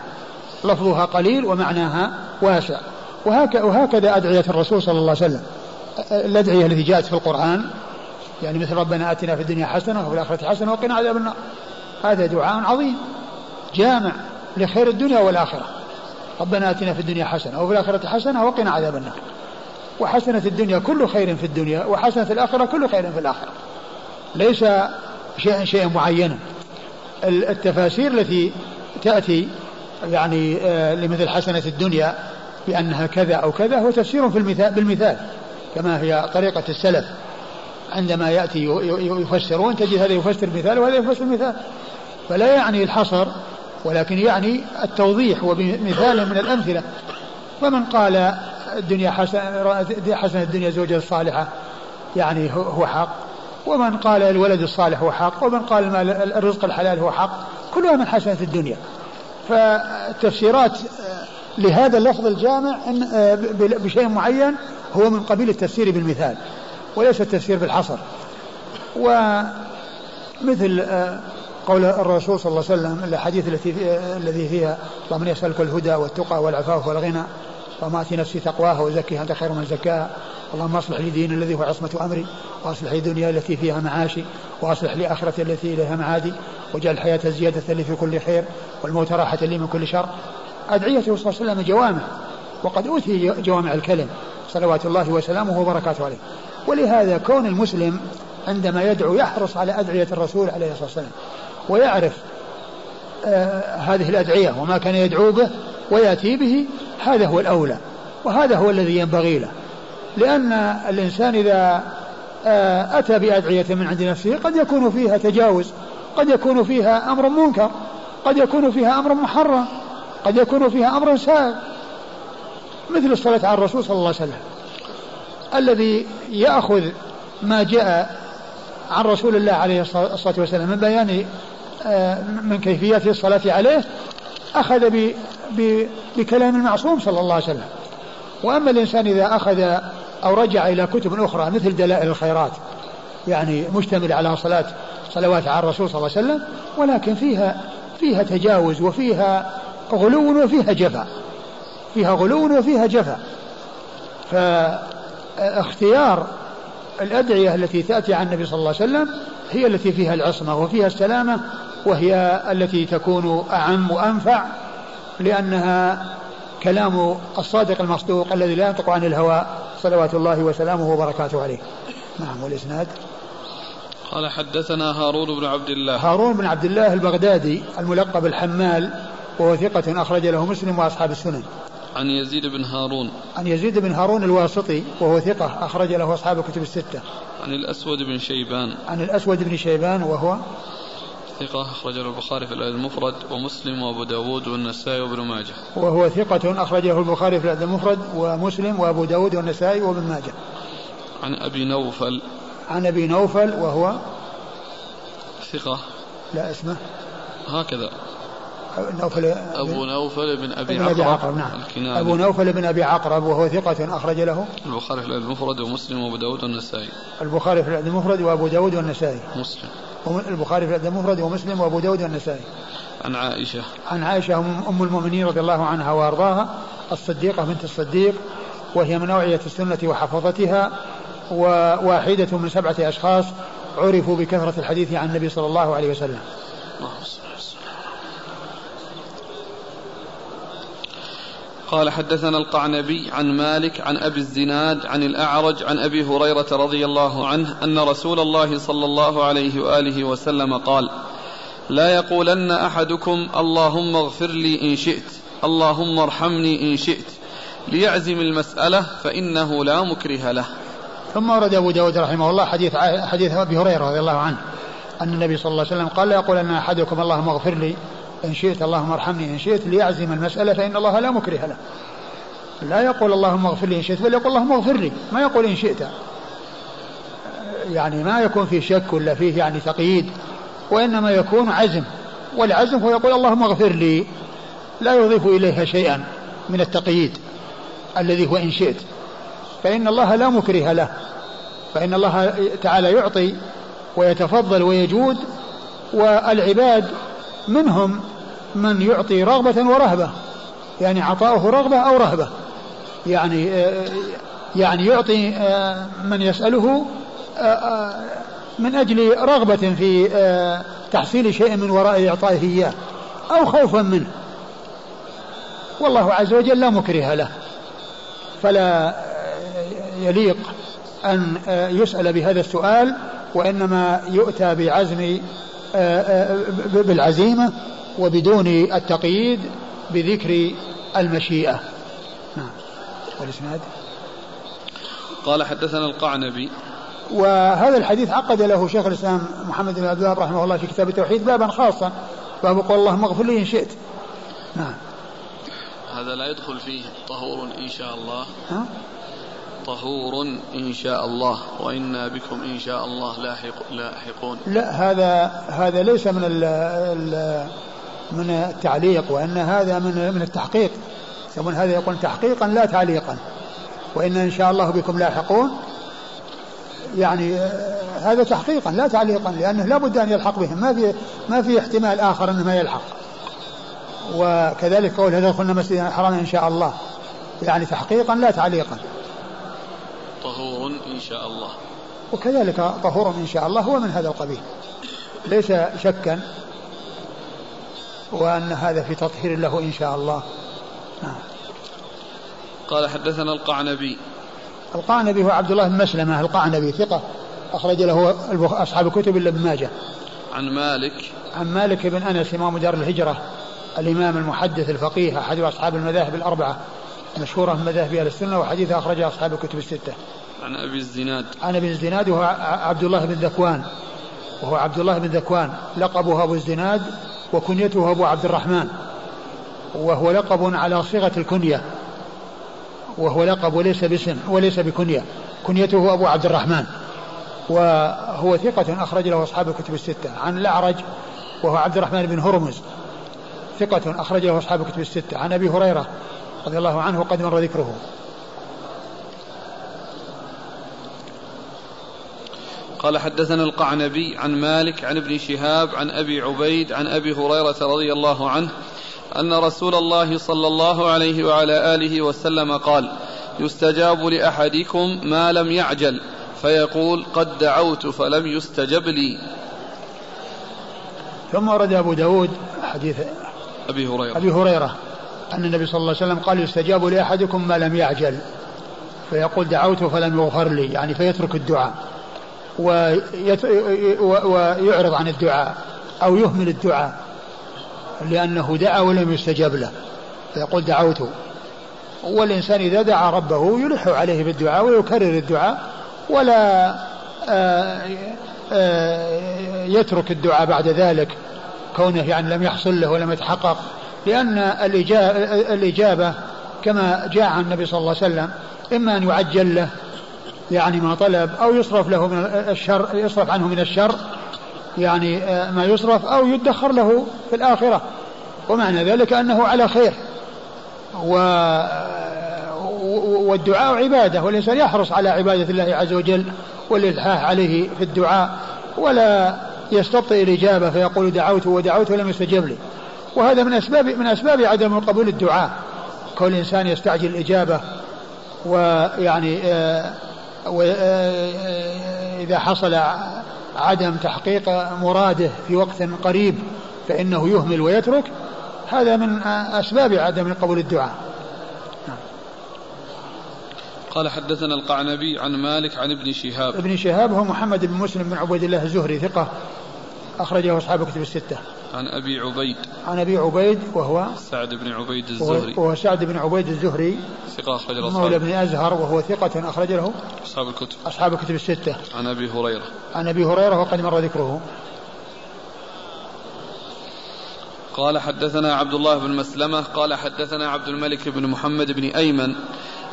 لفظها قليل ومعناها واسع. وهكذا أدعية الرسول صلى الله عليه وسلم. الأدعية التي جاءت في القرآن يعني مثل ربنا آتنا في الدنيا حسنة وفي الآخرة حسنة وقنا عذاب النار. هذا دعاء عظيم جامع لخير الدنيا والآخرة. ربنا آتنا في الدنيا حسنة وفي الآخرة حسنة وقنا عذاب النار. وحسنة الدنيا كل خير في الدنيا وحسنة الآخرة كل خير في الآخرة. ليس شيئا شيئا معينا. التفاسير التي تأتي يعني آه، لمثل حسنة الدنيا بأنها كذا أو كذا هو تفسير في المثال بالمثال كما هي طريقة السلف. عندما يأتي يفسرون تجد هذا يفسر مثال وهذا يفسر مثال فلا يعني الحصر ولكن يعني التوضيح وبمثال من الأمثلة. فمن قال الدنيا حسن حسن الدنيا زوجة الصالحة يعني هو حق. ومن قال الولد الصالح هو حق ومن قال الرزق الحلال هو حق كلها من حسنة الدنيا. فالتفسيرات لهذا اللفظ الجامع بشيء معين هو من قبيل التفسير بالمثال وليس التفسير بالحصر. ومثل آه، قول الرسول صلى الله عليه وسلم الاحاديث التي الذي فيها اللهم يسالك الهدى والتقى والعفاف والغنى. اللهم اتي نفسي تقواها وزكيها أنت خير من زكاها. اللهم أصلح لي ديني الذي هو عصمة أمري وأصلح لي دنيا التي فيها معاشي وأصلح لي اخرتي التي إليها معادي واجعل الحياة زيادة لي في كل خير والموت راحة لي من كل شر. ادعيته صلى الله عليه وسلم جوامع وقد أوتي جوامع الكلم صلوات الله وسلامه وبركاته عليه. ولهذا كون المسلم عندما يدعو يحرص على أدعية الرسول عليه الصلاة والسلام ويعرف آه هذه الأدعية وما كان يدعو به ويأتي به هذا هو الأولى وهذا هو الذي ينبغي له. لأن الإنسان إذا آه أتى بأدعية من عند نفسه قد يكون فيها تجاوز قد يكون فيها أمر منكر قد يكون فيها أمر محرم قد يكون فيها أمر سائغ مثل الصلاة على الرسول صلى الله عليه وسلم. الذي يأخذ ما جاء عن رسول الله عليه الصلاة والسلام من بيان آه، من كيفية الصلاة عليه أخذ بكلام المعصوم صلى الله عليه وسلم. وأما الإنسان إذا أخذ أو رجع إلى كتب أخرى مثل دلائل الخيرات يعني مشتمل على صلاة صلوات على الرسول صلى الله عليه وسلم ولكن فيها فيها تجاوز وفيها غلو وفيها جفا فيها غلو وفيها جفا فاختيار الأدعية التي تأتي عن النبي صلى الله عليه وسلم هي التي فيها العصمة وفيها السلامة وهي التي تكون أعم وأنفع لأنها كلام الصادق المصدوق الذي لا ينطق عن الهوى صلوات الله وسلامه وبركاته عليه. نعم والإسناد؟ قال حدثنا هارون بن عبد الله. هارون بن عبد الله البغدادي الملقب الحمال وهو ثقة أخرج له مسلم وأصحاب السنن. عن يزيد بن هارون. عن يزيد بن هارون الواسطي وهو ثقة أخرج له أصحاب الكتب الستة. عن الأسود بن شيبان. عن الأسود بن شيبان وهو ثقة أخرج له البخاري في المفرد ومسلم وأبو داود والنسائي وابن ماجه. وهو ثقة أخرجه البخاري في المفرد ومسلم وأبو داود والنسائي وابن ماجه. عن أبي نوفل. عن أبي نوفل وهو؟ ثقة. لا اسمه؟ هكذا. نوفل. أبو نوفل بن أبي عقرب, عقرب نعم. الكناني. أبو نوفل بن أبي عقرب وهو ثقة أخرج له البخاري في المفرد ومسلم وأبو داود والنسائي. البخاري في المفرد وأبو داود والنسائي. مسلم. البخاري في المفرد ومسلم وأبو داود والنسائي. عن عائشة. عن عائشة أم المؤمنين رضي الله عنها وأرضاها الصديقة بنت الصديق وهي من أوعية السنة وحفظتها وواحدة من سبعة أشخاص عرفوا بكثرة الحديث عن النبي صلى الله عليه وسلم. قال حدثنا القعنبي عن مالك عن أبي الزناد عن الأعرج عن أبي هريرة رضي الله عنه أن رسول الله صلى الله عليه وآله وسلم قال لا يقولن أحدكم اللهم اغفر لي إن شئت اللهم ارحمني إن شئت ليعزم المسألة فإنه لا مكره له. ثم ورد أبو داود رحمه الله حديث حديث أبي هريرة رضي الله عنه أن النبي صلى الله عليه وسلم قال لا يقولن أحدكم اللهم اغفر لي إن شئت اللهم ارحمني إن شئت ليعزم المسألة فإن الله لا مكره له. لا يقول اللهم اغفر لي إن شئت بل يقول اللهم اغفر لي. ما يقول إن شئت. يعني ما يكون في شك ولا فيه يعني تقييد وإنما يكون عزم. والعزم هو يقول اللهم اغفر لي. لا يضيف إليها شيئا من التقييد الذي هو إن شئت. فإن الله لا مكره له. فإن الله تعالى يعطي ويتفضل ويجود والعباد منهم من يعطي رغبة ورهبة يعني عطاؤه رغبة أو رهبة. يعني يعني يعطي من يسأله من أجل رغبة في تحصيل شيء من وراء إعطائه إياه أو خوفا منه. والله عز وجل لا مكره له. فلا يليق أن يسأل بهذا السؤال وإنما يؤتى بعزم بالعزيمة وبدون التقييد بذكر المشيئة. نعم. والإسناد؟ قال حدثنا القعنبي. وهذا الحديث عقد له شيخ الإسلام محمد بن عبد الله رحمه الله في كتاب التوحيد بابا خاصا. باب قول اللهم اغفر لي إن شئت. نعم. هذا لا يدخل فيه طهور إن شاء الله. ها؟ طهور إن شاء الله وإنا بكم إن شاء الله لاحق لاحقون. لا هذا هذا ليس من ال ال من التعليق وإن هذا من من التحقيق. يقول هذا يقول تحقيقا لا تعليقا وإن إن شاء الله بكم لاحقون. يعني هذا تحقيقا لا تعليقا لأنه لا بد أن يلحق بهم. ما في ما في احتمال آخر أنه ما يلحق. وكذلك قول هذا دخلنا مسجد الحرام إن شاء الله. يعني تحقيقا لا تعليقا. طهور إن شاء الله. وكذلك طهور إن شاء الله هو من هذا القبيل. ليس شكا وأن هذا في تطهير له إن شاء الله. نعم. قال حدثنا القعنبي. القعنبي هو عبد الله بن مسلمة القعنبي ثقة. أخرج له أصحاب الكتب إلا ابن ماجه. عن مالك. عن مالك بن أنس إمام دار الهجرة الإمام المحدث الفقيه أحد أصحاب المذاهب الأربعة. مشهورة من مذاهب أهل السنة وحديث أخرجه أصحاب الكتب الستة. عن أبي الزناد. عن أبي الزناد وهو عبد الله بن ذكوان. وهو عبد الله بن ذكوان. لقبه أبو الزناد وكنيته أبو عبد الرحمن. وهو لقب على صيغة الكنية. وهو لقب وليس باسم وليس بكنية. كنيته أبو عبد الرحمن. وهو ثقة أخرج له أصحاب الكتب الستة. عن الأعرج وهو عبد الرحمن بن هرمز. ثقة أخرج له أصحاب الكتب الستة. عن أبي هريرة رضي الله عنه وقد مر ذكره. قال حدثنا القعنبي عن مالك عن ابن شهاب عن أبي عبيد عن أبي هريرة رضي الله عنه أن رسول الله صلى الله عليه وعلى آله وسلم قال يستجاب لأحدكم ما لم يعجل فيقول قد دعوت فلم يستجب لي. ثم ورد أبو داود حديث أبي هريرة. أبي هريرة. أن النبي صلى الله عليه وسلم قال يستجاب لأحدكم ما لم يعجل. فيقول دعوت فلم يغفر لي يعني فيترك الدعاء. ويعرض عن الدعاء أو يهمل الدعاء لأنه دعا ولم يستجب له. فيقول دعوت والإنسان إذا دعا ربه يلح عليه بالدعاء ويكرر الدعاء ولا آه، آه، يترك الدعاء بعد ذلك. كونه يعني لم يحصل له ولم يتحقق. لأن الإجابة كما جاء عن النبي صلى الله عليه وسلم إما أن يعجل له يعني ما طلب أو يصرف له من الشر يصرف عنه من الشر يعني آه، ما يصرف أو يدخر له في الآخرة. ومعنى ذلك أنه على خير. و والدعاء عبادة والإنسان يحرص على عبادة الله عز وجل والإلحاح عليه في الدعاء ولا يستبطئ الإجابة فيقول دعوت ودعوت ولم يستجب لي. وهذا من أسباب من أسباب عدم قبول الدعاء. كل إنسان يستعجل الإجابة ويعني آه وإذا حصل عدم تحقيق مراده في وقت قريب فإنه يهمل ويترك. هذا من أسباب عدم قبول الدعاء. قال حدثنا القعنبي عن مالك عن ابن شهاب. ابن شهاب هو محمد بن مسلم بن عبيد الله الزهري ثقة أخرجه أصحاب كتب الستة. عن أبي عبيد. عن أبي عبيد وهو سعد بن عبيد الزهري. وهو سعد بن عبيد الزهري. ثقة أخرج له مولى بن أزهر وهو ثقة أخرج له أصحاب الكتب. أصحاب الكتب الستة. عن أبي هريرة. عن أبي هريرة وقد مر ذكره. قال حدثنا عبد الله بن مسلمة قال حدثنا عبد الملك بن محمد بن أيمن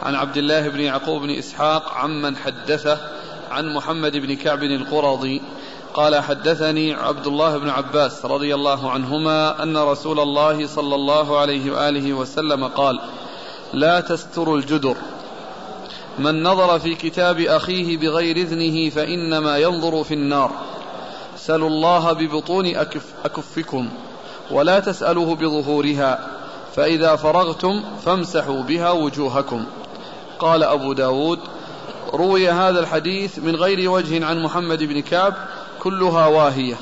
عن عبد الله بن يعقوب بن إسحاق عمن حدثه عن محمد بن كعب القرظي قال حدثني عبد الله بن عباس رضي الله عنهما أن رسول الله صلى الله عليه وآله وسلم قال لا تستروا الجدر. من نظر في كتاب أخيه بغير إذنه فإنما ينظر في النار. سلوا الله ببطون أكف أكفكم ولا تسألوه بظهورها. فإذا فرغتم فامسحوا بها وجوهكم. قال أبو داود روي هذا الحديث من غير وجه عن محمد بن كعب كلها واهية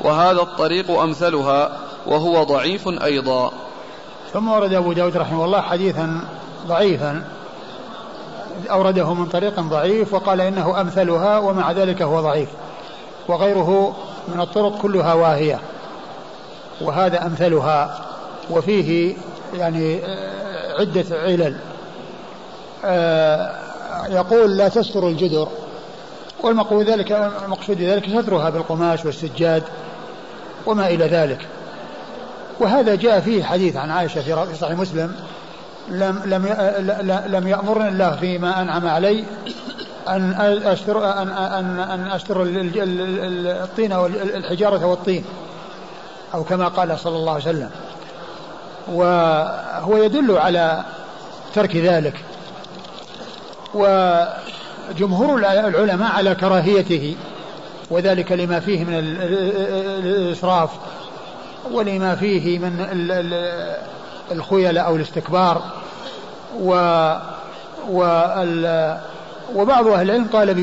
وهذا الطريق أمثلها وهو ضعيف أيضا. ثم ورد أبو داود رحمه الله حديثا ضعيفا أورده من طريق ضعيف وقال إنه أمثلها ومع ذلك هو ضعيف وغيره من الطرق كلها واهية وهذا أمثلها وفيه يعني آه، عدة علل. آه، يقول لا تستر الجدر. والمقصود ذلك المقصود ذلك سترها بالقماش والسجاد وما إلى ذلك. وهذا جاء فيه حديث عن عائشة في صحيح مسلم لم لم لم يأمرني الله فيما أنعم علي أن أستر أن أن أن أستر الطين والحجارة والطين أو كما قال صلى الله عليه وسلم. وهو يدل على ترك ذلك. وجمهور العلماء على كراهيته وذلك لما فيه من الإسراف ولما فيه من الخيلاء أو الاستكبار و وبعض أهل العلم قال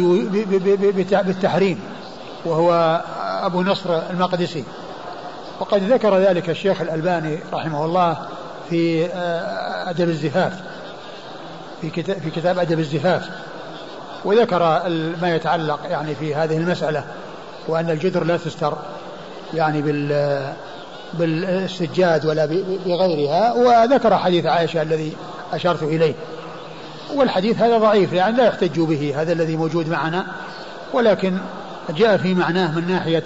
بالتحريم وهو أبو نصر المقدسي. وقد ذكر ذلك الشيخ الألباني رحمه الله في آه، أدب الزفاف في كتاب في كتاب أدب الزفاف. وذكر ما يتعلق يعني في هذه المسألة وأن الجدر لا تستر يعني بال بالسجاد ولا بغيرها وذكر حديث عائشة الذي أشرت إليه. والحديث هذا ضعيف يعني لا يحتج به هذا الذي موجود معنا ولكن جاء في معناه من ناحية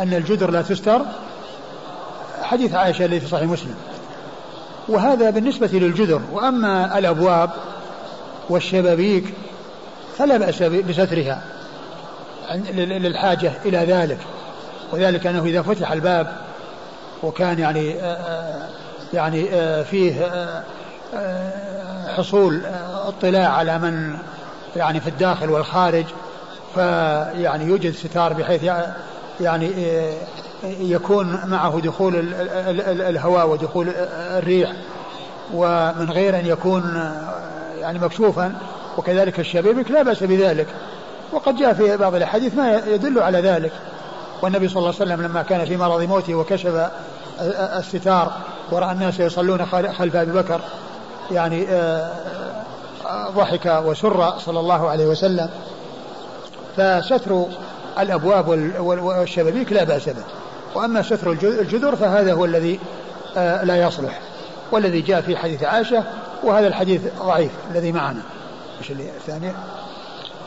أن الجدر لا تستر حديث عائشة الذي في صحيح مسلم. وهذا بالنسبة للجدر وأما الأبواب والشبابيك فلا بأس بسترها للحاجة إلى ذلك. وذلك أنه إذا فتح الباب وكان يعني آه، آه، يعني آه، فيه حصول اطلاع على من يعني في الداخل والخارج فيعني يوجد ستار بحيث يعني يكون معه دخول الهواء ودخول الريح ومن غير أن يكون يعني مكشوفا وكذلك الشبيبك لا بأس بذلك. وقد جاء في بعض الأحاديث ما يدل على ذلك. والنبي صلى الله عليه وسلم لما كان في مرض موته وكشف الستار ورأى الناس يصلون خلف أبي بكر يعني آه، آه، ضحك وسر صلى الله عليه وسلم. فستر الأبواب والشبابيك لا بأس به. وأما ستر الجدر فهذا هو الذي آه، لا يصلح. والذي جاء في حديث عائشة وهذا الحديث ضعيف الذي معنا. إيش الثانية؟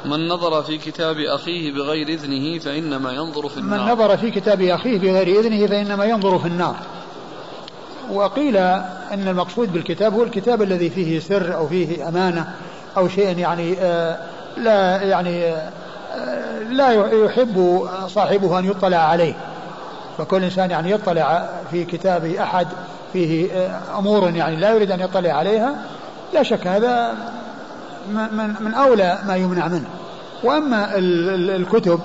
من نظر في كتاب أخيه بغير إذنه فإنما ينظر في النار. من نظر في كتاب أخيه بغير إذنه فإنما ينظر في النار. وقيل أن المقصود بالكتاب هو الكتاب الذي فيه سر أو فيه أمانة أو شيء يعني آه لا يعني آه لا يحب صاحبه أن يطلع عليه. فكل إنسان يعني يطلع في كتاب أحد فيه آه، أمور يعني لا يريد أن يطلع عليها لا شك هذا من, من أولى ما يمنع منه. وأما الكتب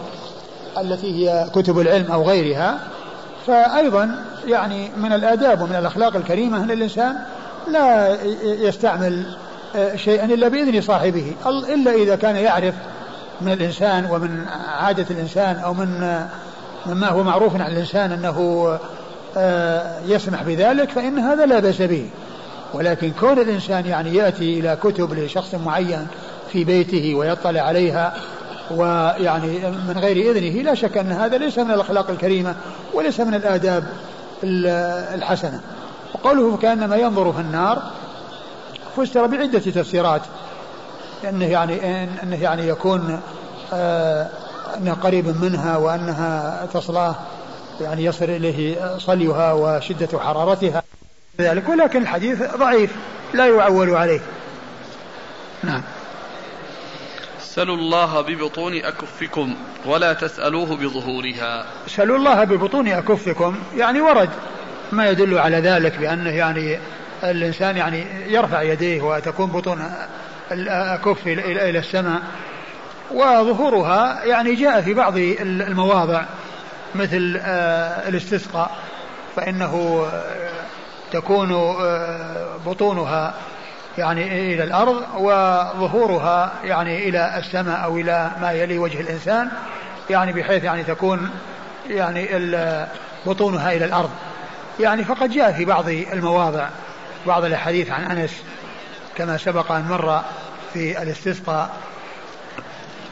التي هي كتب العلم أو غيرها فأيضا يعني من الآداب ومن الأخلاق الكريمة أن الإنسان لا يستعمل آه، شيئا إلا بإذن صاحبه إلا إذا كان يعرف من الإنسان ومن عادة الإنسان أو من مما هو معروف عن الإنسان أنه آه، يسمح بذلك فإن هذا لا بأس به. ولكن كون الإنسان يعني يأتي إلى كتب لشخص معين في بيته ويطلع عليها ويعني من غير إذنه لا شك أن هذا ليس من الأخلاق الكريمة وليس من الآداب الحسنة. وقوله كأنما ينظر في النار فسر بعدة تفسيرات. أنه يعني أنه يعني يكون آه أنه قريب منها وأنها تصلاه يعني يصل إليه صليها وشدة حرارتها. ذلك ولكن الحديث ضعيف لا يعول عليه. نعم. سلوا الله ببطون أكفكم ولا تسألوه بظهورها. سلوا الله ببطون أكفكم يعني ورد ما يدل على ذلك بأنه يعني الإنسان يعني يرفع يديه وتكون بطون الأكف إلى السماء. وظهورها يعني جاء في بعض المواضع مثل آه، الاستسقاء فإنه تكون آه، بطونها يعني إلى الأرض وظهورها يعني إلى السماء أو إلى ما يلي وجه الإنسان يعني بحيث يعني تكون يعني بطونها إلى الأرض. يعني فقد جاء في بعض المواضع بعض الأحاديث عن أنس كما سبق أن مر في الاستسقاء.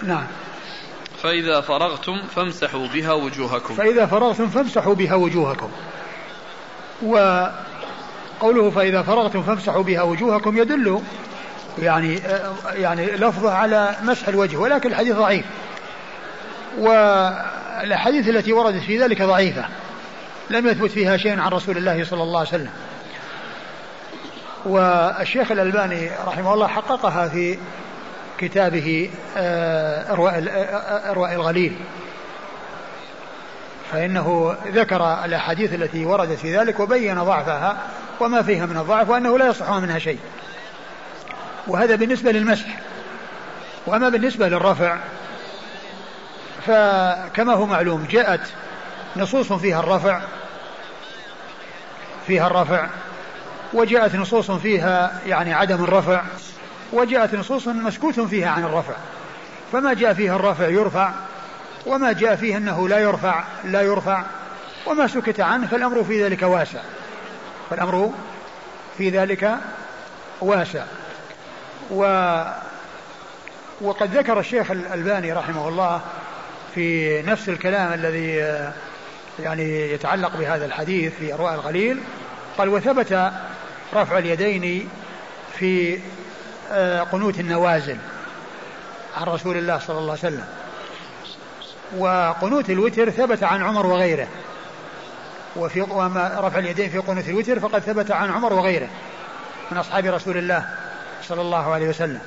نعم. فإذا فرغتم فامسحوا بها وجوهكم. فإذا فرغتم فامسحوا بها وجوهكم. وقوله فإذا فرغتم فامسحوا بها وجوهكم يدل يعني يعني لفظه على مسح الوجه ولكن الحديث ضعيف. والأحاديث التي وردت في ذلك ضعيفة. لم يثبت فيها شيء عن رسول الله صلى الله عليه وسلم. والشيخ الألباني رحمه الله حققها في كتابه آه، إرواء الغليل. فإنه ذكر الأحاديث التي وردت في ذلك وبين ضعفها. وما فيها من الضعف وأنه لا يصح منها شيء. وهذا بالنسبة للمسح. وأما بالنسبة للرفع فكما هو معلوم جاءت نصوص فيها الرفع فيها الرفع وجاءت نصوص فيها يعني عدم الرفع وجاءت نصوص مسكوت فيها عن الرفع. فما جاء فيها الرفع يرفع وما جاء فيه أنه لا يرفع لا يرفع وما سكت عنه فالأمر في ذلك واسع. فالأمر في ذلك واسع. و وقد ذكر الشيخ الألباني رحمه الله في نفس الكلام الذي يعني يتعلق بهذا الحديث في أرواء الغليل قال وثبت رفع اليدين في آه، قنوت النوازل عن رسول الله صلى الله عليه وسلم. وقنوت الوتر ثبت عن عمر وغيره. وفي وما رفع اليدين في قنوت الوتر فقد ثبت عن عمر وغيره من أصحاب رسول الله صلى الله عليه وسلم.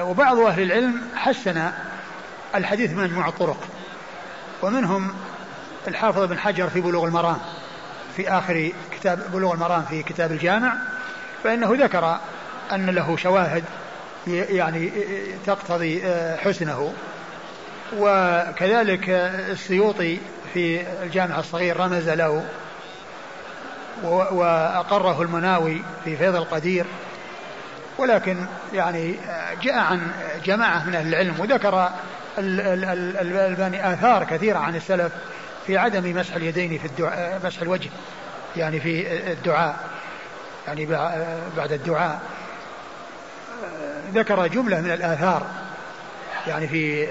وبعض أهل العلم حسن الحديث من مجموع الطرق ومنهم الحافظ بن حجر في بلوغ المرام في آخر كتاب بلوغ المرام في كتاب الجامع فإنه ذكر أن له شواهد يعني تقتضي آه، حسنه. وكذلك السيوطي في الجامع الصغير رمز له وأقره المناوي في فيض القدير. ولكن يعني جاء عن جماعة من أهل العلم وذكر الألباني آثار كثيرة عن السلف في عدم مسح اليدين في الدعاء مسح الوجه يعني في الدعاء يعني بعد الدعاء. ذكر جملة من الآثار يعني في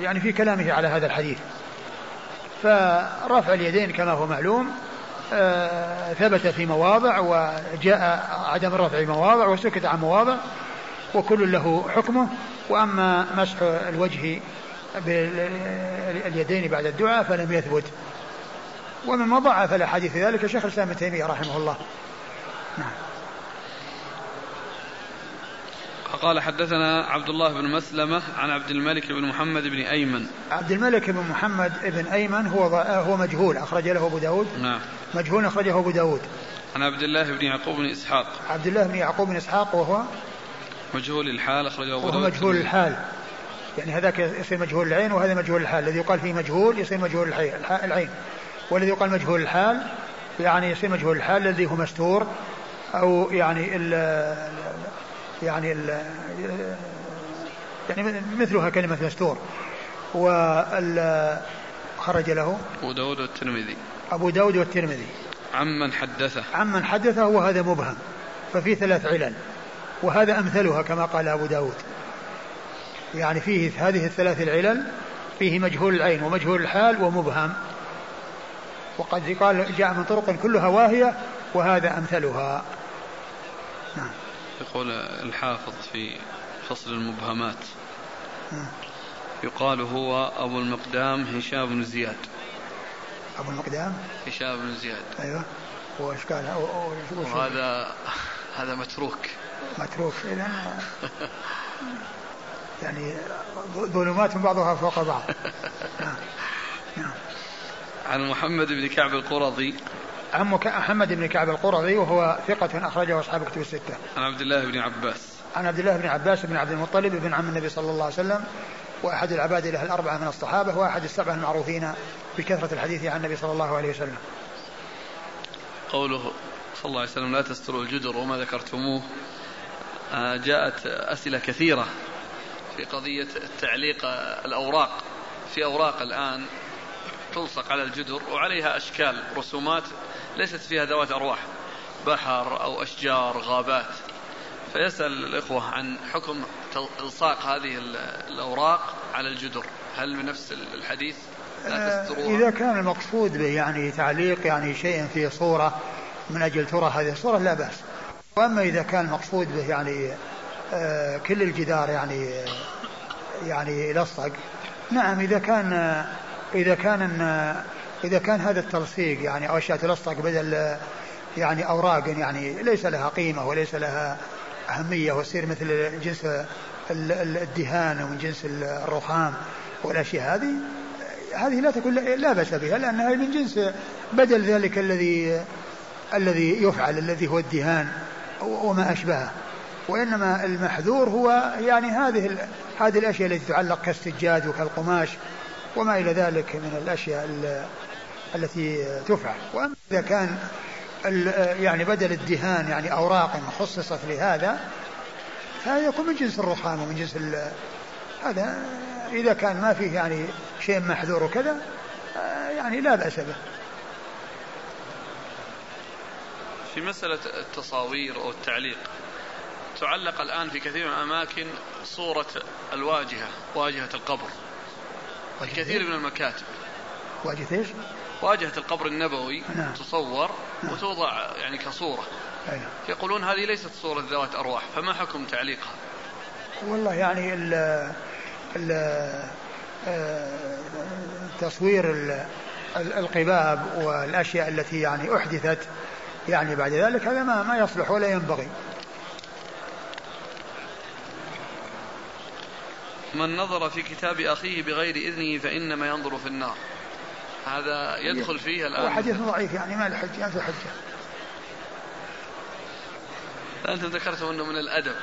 يعني في كلامه على هذا الحديث. فرفع اليدين كما هو معلوم آه، ثبت في مواضع وجاء عدم في مواضع وسكت عن مواضع وكل له حكمه. وأما مسح الوجه باليدين بعد الدعاء فلم يثبت. ومما ضعف الاحاديث ذلك شيخ الإسلام ابن تيمية رحمه الله. نعم. قال حدثنا عبد الله بن مسلمة عن عبد الملك بن محمد بن أيمن. عبد الملك بن محمد بن أيمن هو هو مجهول أخرج له أبو داود. نعم. مجهول أخرجه أبو داود. عن عبد الله بن يعقوب بن إسحاق. عبد الله بن يعقوب بن إسحاق وهو مجهول الحال أخرجه أبو داود. مجهول الحال. يعني هذاك يصير مجهول العين وهذا مجهول الحال. الذي يقال فيه مجهول يصير مجهول العين. والذي يقال مجهول الحال يعني يصير مجهول الحال الذي هو مستور أو يعني يعني ال يعني مثلها كلمة مستور. خرج له أبو داود والترمذي. أبو داود والترمذي. عمن حدثه. عمن حدثه وهذا مبهم. ففي ثلاث علل. وهذا أمثلها كما قال أبو داود. يعني فيه هذه الثلاث العلل فيه مجهول العين ومجهول الحال ومبهم. وقد قال جاء من طرق كلها واهية وهذا أمثلها. نعم. يقول الحافظ في فصل المبهمات. يقال هو أبو المقدام هشام بن زياد. أبو المقدام؟ هشام بن زياد. أيوه. هو إيش قال وهذا هذا متروك. متروك. إذا يعني ظلمات بعضها فوق بعض. نعم. نعم. عن محمد بن كعب القرظي. عن محمد بن كعب القرظي وهو ثقة أخرجه أصحاب كتب الستة. عن عبد الله بن عباس. عن عبد الله بن عباس بن عبد المطلب بن عم النبي صلى الله عليه وسلم وأحد العباد له الأربعة من الصحابة وأحد السبعة المعروفين بكثرة الحديث عن النبي صلى الله عليه وسلم. قوله صلى الله عليه وسلم لا تستروا الجدر وما ذكرتموه آه، جاءت أسئلة كثيرة في قضية تعليق الأوراق في أوراق الآن تلصق على الجدر وعليها أشكال رسومات ليست فيها ذوات أرواح بحر أو أشجار غابات. فيسأل الإخوة عن حكم إلصاق هذه الأوراق على الجدر. هل بنفس الحديث؟ لا آه، تستروها؟ إذا كان المقصود به يعني تعليق يعني شيء في صورة من أجل ترى هذه الصورة لا بأس. وأما إذا كان المقصود به يعني آه، كل الجدار يعني يعني يلصق. نعم إذا كان إذا كان إذا كان هذا التلصيق يعني أو أشياء تلصق بدل يعني أوراق يعني ليس لها قيمة وليس لها أهمية وتصير مثل جنس الدهان ومن جنس الرخام والأشياء هذه هذه لا تكون لا بأس بها لأنها من جنس بدل ذلك الذي الذي يفعل الذي هو الدهان وما أشبهه. وإنما المحذور هو يعني هذه هذه الأشياء التي تعلق كالسجاد وكالقماش وما إلى ذلك من الأشياء التي تفعل. وأما إذا كان يعني بدل الدهان يعني أوراق خصصت لهذا فهذا يكون من جنس الرخام ومن جنس هذا إذا كان ما فيه يعني شيء محذور وكذا يعني لا بأس به. في مسألة التصاوير أو التعليق تعلق الآن في كثير من الأماكن صورة الواجهة واجهة القبر. في كثير من المكاتب. واجهة إيش؟ واجهة القبر النبوي نعم. تصور نعم. وتوضع يعني كصورة أيه. يقولون هذه ليست صورة ذوات أرواح فما حكم تعليقها والله يعني ال ال آه، تصوير القباب والأشياء التي يعني أحدثت يعني بعد ذلك هذا ما ما يصلح ولا ينبغي من نظر في كتاب أخيه بغير إذنه فإنما ينظر في النار هذا يدخل فيه الآن. حديث ضعيف يعني ما الحج ما في حجة. أنتم ذكرتم أنه من الأدب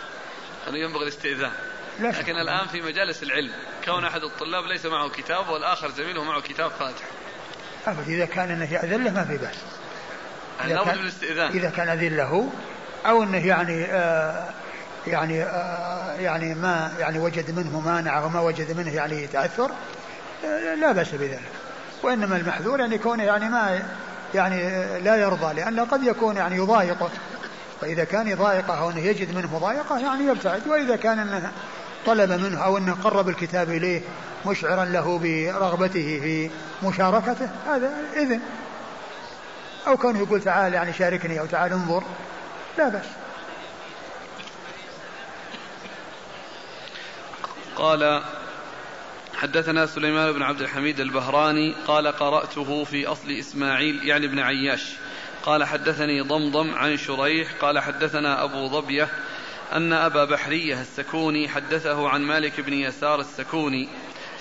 أنه ينبغي الاستئذان. لكن الآن في مجالس العلم كون أحد الطلاب ليس معه كتاب والآخر زميله معه كتاب فاتح. أبد إذا كان أنه يأذن له ما في بأس. إذا كان, الاستئذان. إذا كان أذن له أو أنه يعني آه يعني آه يعني ما يعني وجد منه مانع وما وجد منه يعني تأثر آه لا بأس بذلك. وإنما المحذور يعني كونه يعني ما يعني لا يرضى لأنه قد يكون يعني يضايقه فإذا كان يضايقه أو أنه يجد منه مضايقة يعني يبتعد وإذا كان أنه طلب منه أو أنه قرب الكتاب إليه مشعرا له برغبته في مشاركته هذا إذن. أو كونه يقول تعال يعني شاركني أو تعال انظر لا بأس. قال حدثنا سليمان بن عبد الحميد البهراني قال قرأته في أصل إسماعيل يعني ابن عياش. قال حدثني ضمضم عن شريح قال حدثنا أبو ضبية أن أبا بحرية السكوني حدثه عن مالك بن يسار السكوني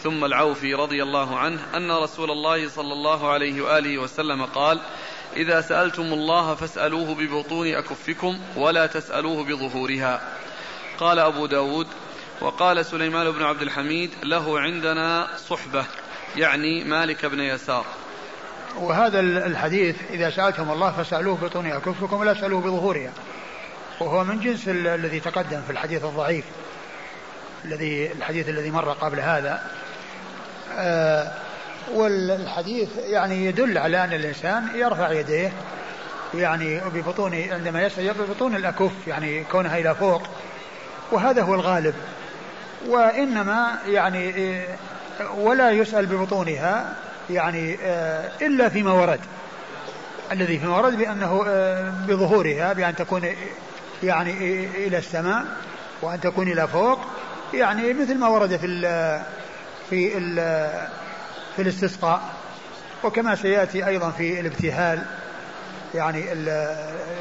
ثم العوفي رضي الله عنه أن رسول الله صلى الله عليه وآله وسلم قال إذا سألتم الله فاسألوه ببطون أكفكم ولا تسألوه بظهورها قال أبو داود وقال سليمان بن عبد الحميد له عندنا صحبة يعني مالك بن يسار. وهذا الحديث إذا سألتم الله فسألوه بطون أكفكم ولا تسألوه بظهورها. وهو من جنس الذي تقدم في الحديث الضعيف الذي الحديث الذي مر قبل هذا. آه والحديث يعني يدل على أن الإنسان يرفع يديه يعني ببطون عندما يسأل ببطون الأكف يعني كونها إلى فوق. وهذا هو الغالب. وإنما يعني ولا يسأل ببطونها يعني آه، إلا فيما ورد. الذي فيما ورد بأنه آه، بظهورها بأن تكون يعني إلى السماء وأن تكون إلى فوق يعني مثل ما ورد في ال في ال في الاستسقاء. وكما سيأتي أيضا في الابتهال يعني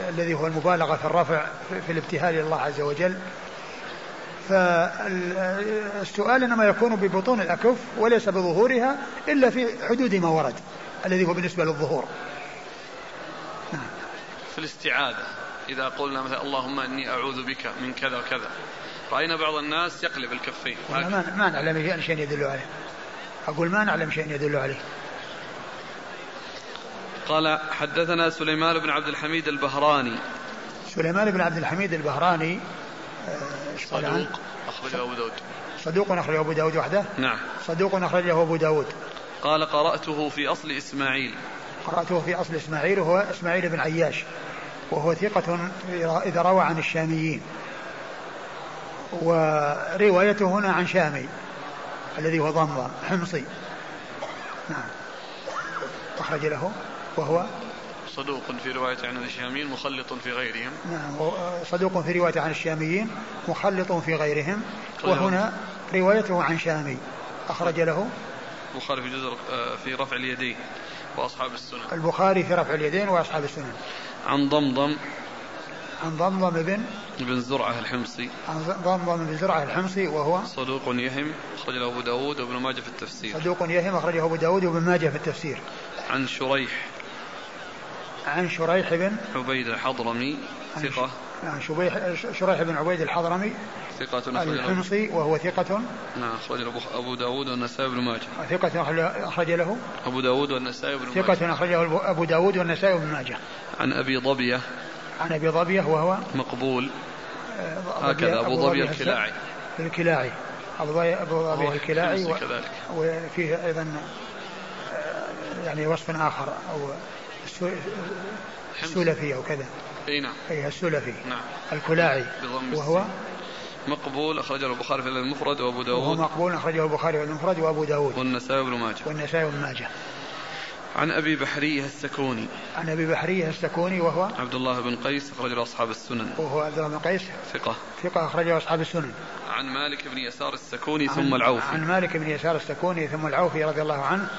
الذي هو المبالغة في الرفع في الابتهال إلى الله عز وجل. فالسؤال إنما يكون ببطون الأكف وليس بظهورها إلا في حدود ما ورد الذي هو بالنسبة للظهور. نعم. في الاستعاذة إذا قلنا مثلا اللهم إني أعوذ بك من كذا وكذا رأينا بعض الناس يقلب الكفين. ما ما نعلم شيء يدل عليه. أقول ما نعلم شيء يدل عليه. قال حدثنا سليمان بن عبد الحميد البهراني سليمان بن عبد الحميد البهراني آه، صدوق. أخرجه أبو داود. صدوق أخرجه أبو داود وحده؟ نعم. صدوق أخرجه أبو داود. قال قرأته في أصل إسماعيل. قرأته في أصل إسماعيل وهو إسماعيل بن عياش. وهو ثقة إذا روى عن الشاميين. وروايته هنا عن شامي الذي هو ضمضة حمصي. نعم. أخرج له وهو صدوق في رواية عن الشاميين مخلط في غيرهم. نعم صدوق في رواية عن الشاميين مخلط في غيرهم. وهنا روايته عن شامي أخرج له البخاري في جزء آه، في رفع اليدين وأصحاب السنن. البخاري في رفع اليدين وأصحاب السنن. عن ضمضم. عن ضمضم بن بن زرعة الحمصي. عن ضمضم بن زرعة الحمصي وهو صدوق يهم أخرج له أبو داود وابن ماجه في التفسير. صدوق يهم أخرجه أبو داود وابن ماجه في التفسير. عن شريح. عن شريح بن عبيد الحضرمي ثقة. عن شبيح شريح بن عبيد الحضرمي. ثقة الحمصي وهو ثقة. نعم أخرج له أبو داود والنسائي بن ماجه. ثقة أخرج له. أبو داود والنسائي بن ماجه. ثقة أخرجه أبو داود والنسائي بن ماجه. عن أبي ضبية عن أبي ضبية وهو مقبول. آه، هكذا أبو ضبية الكلاعي. الكلاعي. أبو ضبية الكلاعي وفيه أيضا آه، يعني وصف آخر أو السلفي أو كذا. أي نعم. أي السلفي. نعم. الكلاعي. وهو؟ مقبول أخرجه البخاري في المفرد وأبو داود. وهو مقبول أخرجه البخاري في المفرد وأبو داود. والنسائي وابن ماجه. والنسائي وابن ماجه. عن أبي بحرية السكوني. عن أبي بحرية السكوني وهو؟ عبد الله بن قيس أخرجه أصحاب السنن. وهو عبد الله بن قيس؟ ثقة. ثقة أخرجه أصحاب السنن. عن مالك بن يسار السكوني ثم العوفي. عن مالك بن يسار السكوني ثم العوفي رضي الله عنه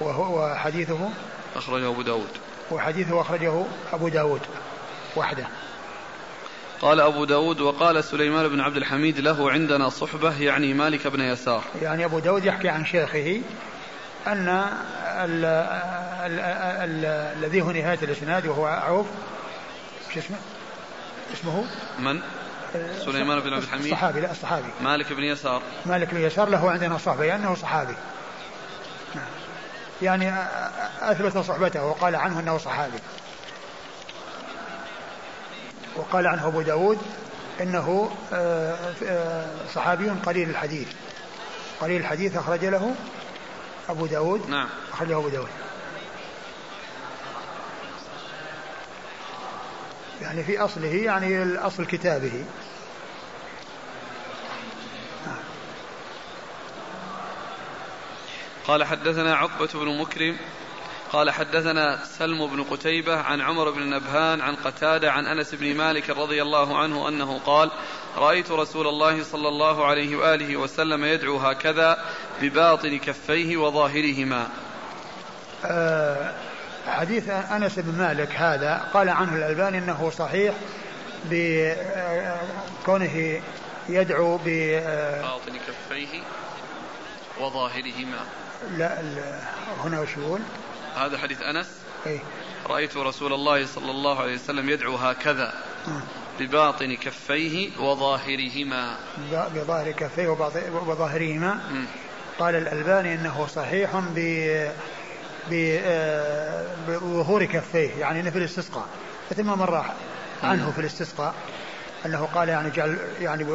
وهو وحديثه؟ أخرجه أبو داود. وحديثه أخرجه أبو داود وحده. قال أبو داود وقال سليمان بن عبد الحميد له عندنا صحبة يعني مالك بن يسار. يعني أبو داود يحكي عن شيخه أن الذي هو نهاية الإسناد وهو عوف شو اسمه؟ اسمه؟ من؟ سليمان بن عبد الحميد. الصحابي لا الصحابي. مالك بن يسار. مالك بن يسار له عندنا صحبة لأنه صحابي. نعم. يعني أثبت صحبته وقال عنه أنه صحابي. وقال عنه أبو داود إنه آه، آه، صحابي قليل الحديث. قليل الحديث أخرج له أبو داود. نعم. أخرجه أبو داود. يعني في أصله يعني الأصل كتابه. قال حدثنا عقبة بن مكرم قال حدثنا سلم بن قتيبة عن عمر بن نبهان عن قتادة عن أنس بن مالك رضي الله عنه أنه قال رأيت رسول الله صلى الله عليه وآله وسلم يدعو هكذا بباطن كفيه وظاهرهما. أه حديث أنس بن مالك هذا قال عنه الألباني أنه صحيح بكونه يدعو بباطن كفيه وظاهرهما. لا هنا وش يقول؟ هذا حديث أنس. إيه؟ رأيت رسول الله صلى الله عليه وسلم يدعو هكذا آه. بباطن كفيه وظاهرهما. بظاهر كفيه وظاهرهما. قال الألباني أنه صحيح ب آه، بظهور كفيه يعني في الاستسقاء. مثل ما مر عنه في الاستسقاء أنه قال يعني جعل يعني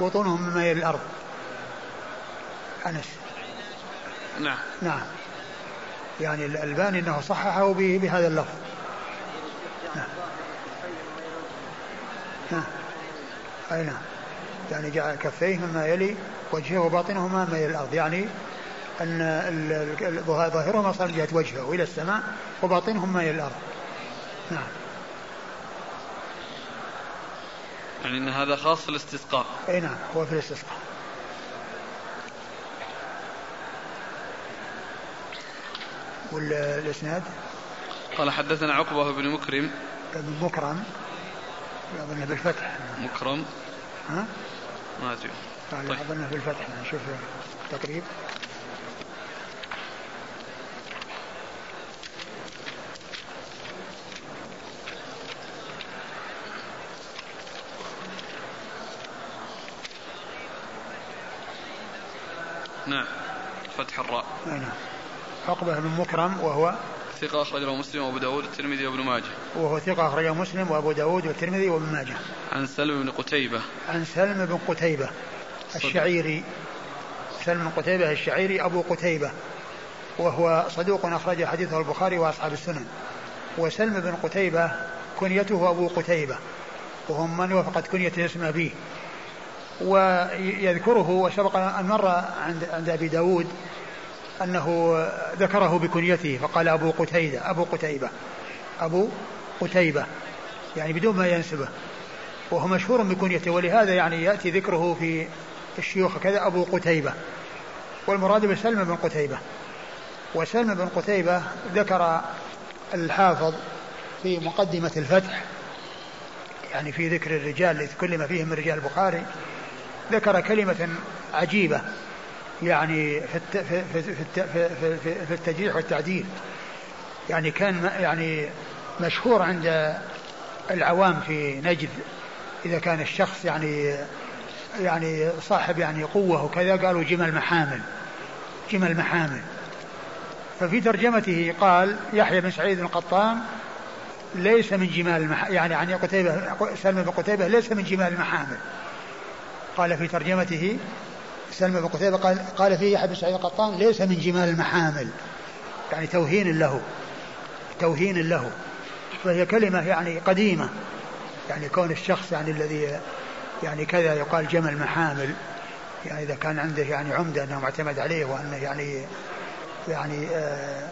بطونهم مما يلي الأرض. أنس. نعم. نعم. يعني الألباني أنه صححه بهذا اللفظ. نعم. نعم. أي نعم. يعني جعل كفيه مما يلي وجهه وباطنهما مما يلي الأرض. يعني أن ظاهرهما صار من جهة وجهه إلى السماء وباطنهما إلى الأرض. نعم. يعني أن هذا خاص في الاستسقاء. أي نعم. هو في الاستسقاء. والاسناد قال حدثنا عقبة بن مكرم. بن مكرم. أظن بالفتح. مكرم. ها؟ ما أدري. قال طيب. أظنه بالفتح. نشوف تقريب نعم. فتح الراء. نعم. عقبة بن مكرم وهو ثقة أخرجه مسلم وأبو داود والترمذي وابن ماجه. وهو ثقة أخرجه مسلم وأبو داود والترمذي وابن ماجه. عن سلم بن قتيبة. عن سلم بن قتيبة الشعيري. سلم بن قتيبة الشعيري أبو قتيبة. وهو صدوق أخرج حديثه البخاري وأصحاب السنن. وسلم بن قتيبة كنيته أبو قتيبة. وهم من وفقت كنية اسم أبيه. ويذكره وسبق أن مر عند, عند أبي داود أنه ذكره بكنيته فقال أبو قتيبة أبو قتيبة أبو قتيبة يعني بدون ما ينسبه. وهو مشهور بكنيته ولهذا يعني يأتي ذكره في الشيوخ كذا أبو قتيبة. والمراد بسلم بن قتيبة. وسلم بن قتيبة ذكر الحافظ في مقدمة الفتح يعني في ذكر الرجال الذي تكلم فيهم من رجال البخاري ذكر كلمة عجيبة. يعني في في في في, في, التجريح والتعديل. يعني كان يعني مشهور عند العوام في نجد إذا كان الشخص يعني يعني صاحب يعني قوة وكذا قالوا جمل محامل جمل محامل. ففي ترجمته قال يحيى بن سعيد القطان ليس من جمال المح... يعني عن قتيبة سلم بن قتيبة ليس من جمال المحامل. قال في ترجمته سلم بن قتيبة قال, قال فيه يحيى بن سعيد القطان ليس من جمال المحامل. يعني توهين له. توهين له. فهي كلمة يعني قديمة. يعني كون الشخص يعني الذي يعني كذا يقال جمل محامل. يعني إذا كان عنده يعني عمدة أنه معتمد عليه وأنه يعني يعني آه،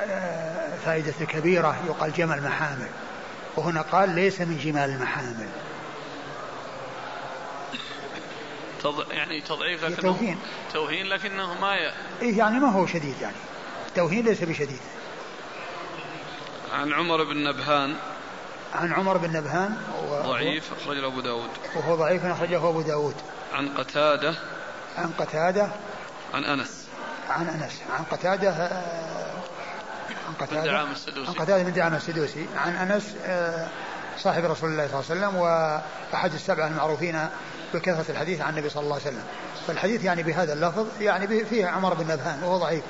آه، فائدة كبيرة يقال جمل محامل. وهنا قال ليس من جمال المحامل. تض... يعني تضعيف لكنه توهين. توهين لكنه ما ي... إيه يعني ما هو شديد يعني. توهين ليس بشديد. عن عمر بن نبهان. عن عمر بن نبهان ضعيف أخرجه أبو داود. وهو ضعيف أخرجه أبو داود. عن قتادة. عن قتادة. عن أنس. عن أنس. عن قتادة عن قتادة. عن قتادة بن دعامة السدوسي. عن أنس آه، صاحب رسول الله صلى الله عليه وسلم وأحد السبعة المعروفين بكثرة الحديث عن النبي صلى الله عليه وسلم. فالحديث يعني بهذا اللفظ يعني فيه عمر بن نبهان وهو ضعيف.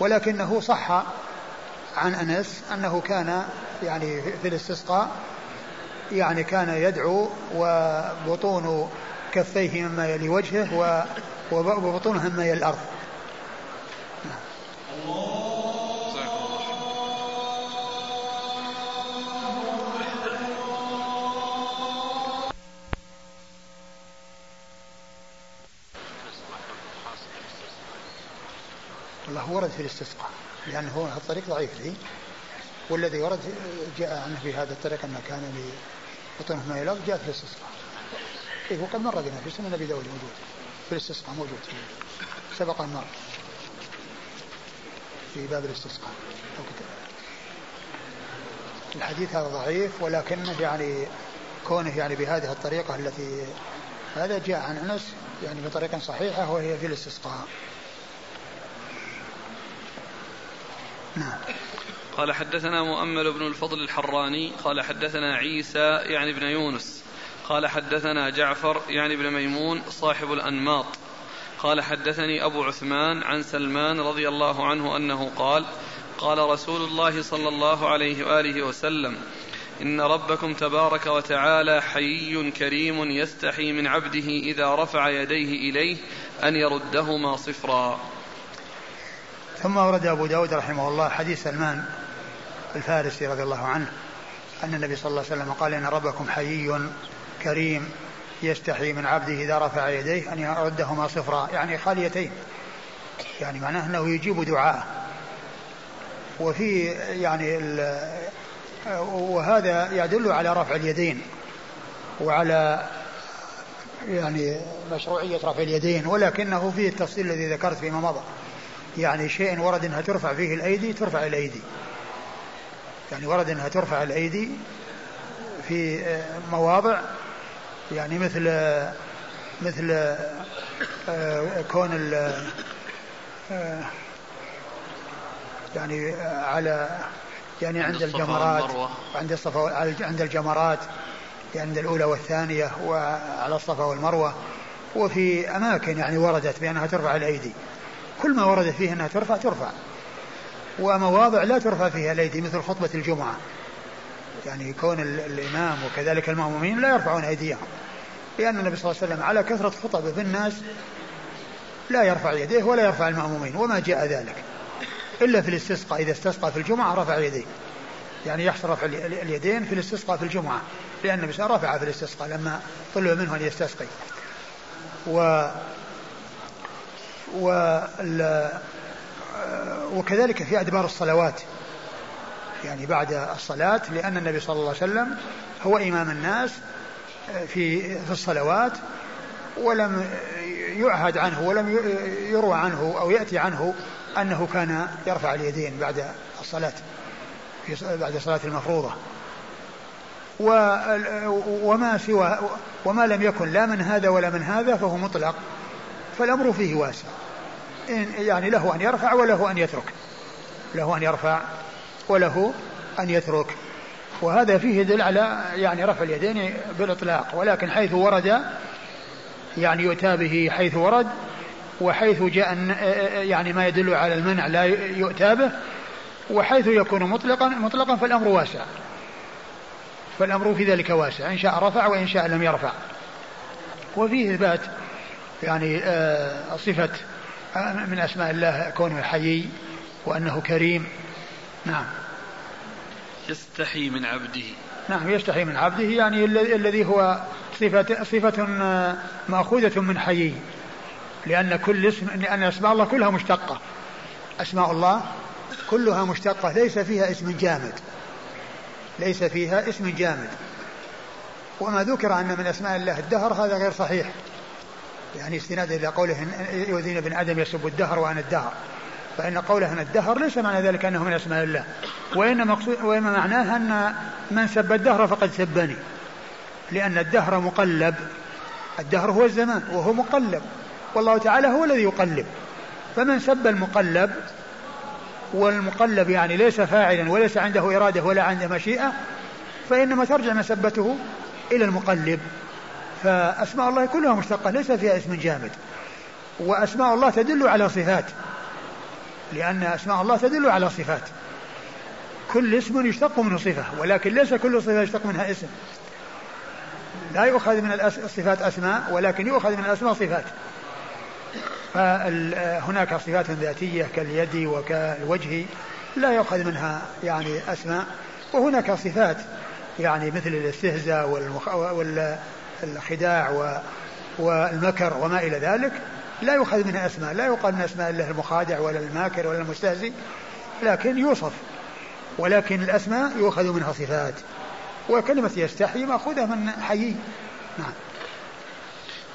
ولكنه صح عن أنس أنه كان يعني في الاستسقاء يعني كان يدعو وبطون كفيه مما يلي وجهه وبطونها مما يلي الأرض. الله ورد في الاستسقاء لأنه هو الطريق ضعيف لي والذي ورد جاء عنه في هذا الطريق أنه كان لبطنه ما يلغ جاء في الاستسقاء. إيه وقد مر بنا في سنن أبي داود موجود في الاستسقاء موجود سبق أن في باب الاستسقاء. الحديث هذا ضعيف ولكنه يعني كونه يعني بهذه الطريقة التي هذا جاء عن أنس يعني بطريقة صحيحة وهي في الاستسقاء. نعم. قال حدثنا مؤمل بن الفضل الحراني قال حدثنا عيسى يعني ابن يونس قال حدثنا جعفر يعني ابن ميمون صاحب الأنماط قال حدثني أبو عثمان عن سلمان رضي الله عنه أنه قال قال رسول الله صلى الله عليه وآله وسلم إن ربكم تبارك وتعالى حيي كريم يستحي من عبده إذا رفع يديه إليه أن يردهما صفرا. ثم ورد أبو داود رحمه الله حديث سلمان الفارسي رضي الله عنه أن النبي صلى الله عليه وسلم قال إن ربكم حيي كريم يستحي من عبده إذا رفع يديه أن يردهما صفرا. يعني خاليتين. يعني معناه أنه يجيب دعاءه وفي يعني وهذا يدل على رفع اليدين وعلى يعني مشروعية رفع اليدين ولكنه فيه التفصيل الذي ذكرت فيما مضى. يعني شيء ورد إنها ترفع فيه الأيدي ترفع الأيدي. يعني ورد إنها ترفع الأيدي في مواضع يعني مثل مثل آه، كون آه، يعني على يعني عند الجمرات عند الصفا عند الجمرات يعني عند الأولى والثانية وعلى الصفا والمروة. وفي أماكن يعني وردت بأنها ترفع الأيدي. كل ما ورد فيه أنها ترفع ترفع. ومواضع لا ترفع فيها الأيدي مثل خطبة الجمعة. يعني كون الإمام وكذلك المأمومين لا يرفعون أيديهم. لأن النبي صلى الله عليه وسلم على كثرة خطبه في الناس لا يرفع يديه ولا يرفع المأمومين وما جاء ذلك. إلا في الاستسقاء إذا استسقى في الجمعة رفع يديه. يعني يحصل رفع اليدين في الاستسقاء في الجمعة. لأن النبي رفع في الاستسقاء لما طلب منه أن يستسقي. و و وكذلك في أدبار الصلوات. يعني بعد الصلاة لأن النبي صلى الله عليه وسلم هو إمام الناس في في الصلوات ولم يعهد عنه ولم يروى عنه أو يأتي عنه أنه كان يرفع اليدين بعد الصلاة في بعد الصلاة المفروضة. وما سوى وما لم يكن لا من هذا ولا من هذا فهو مطلق. فالأمر فيه واسع. يعني له أن يرفع وله أن يترك. له أن يرفع وله أن يترك. وهذا فيه يدل على يعني رفع اليدين بالإطلاق. ولكن حيث ورد يعني يؤتى به حيث ورد وحيث جاء يعني ما يدل على المنع لا يؤتى به وحيث يكون مطلقا مطلقا فالأمر واسع. فالأمر في ذلك واسع. إن شاء رفع وإن شاء لم يرفع. وفيه إثبات يعني آه، صفة آه، من أسماء الله كونه حيي وأنه كريم. نعم. يستحي من عبده. نعم يستحي من عبده يعني الذي هو صفة صفة آه، مأخوذة من حيي. لأن كل اسم لأن أسماء الله كلها مشتقة. أسماء الله كلها مشتقة ليس فيها اسم جامد. ليس فيها اسم جامد. وما ذكر أن من أسماء الله الدهر هذا غير صحيح. يعني استنادا إلى قوله يؤذين ابن آدم يسب الدهر وأنا الدهر. فإن قوله أنا الدهر ليس معنى ذلك أنه من أسماء الله. وإن مقصود وإنما معناه أن من سب الدهر فقد سبني. لأن الدهر مقلب. الدهر هو الزمان وهو مقلب. والله تعالى هو الذي يقلب. فمن سب المقلب والمقلب يعني ليس فاعلا وليس عنده إرادة ولا عنده مشيئة فإنما ترجع مسبته إلى المقلب. فأسماء الله كلها مشتقة ليس فيها اسم جامد. وأسماء الله تدل على صفات لأن أسماء الله تدل على صفات. كل اسم يشتق منه صفة ولكن ليس كل صفة يشتق منها اسم. لا يؤخذ من الصفات أسماء ولكن يؤخذ من الأسماء صفات. فهناك صفات ذاتية كاليد وكالوجه لا يؤخذ منها يعني أسماء. وهناك صفات يعني مثل الاستهزاء والخداع والمكر وما إلى ذلك لا يؤخذ منها أسماء لا يقال من أسماء الله المخادع ولا الماكر ولا المستهزئ لكن يوصف ولكن الأسماء يؤخذ منها صفات وكلمة يستحي مأخوذة من حيي. نعم.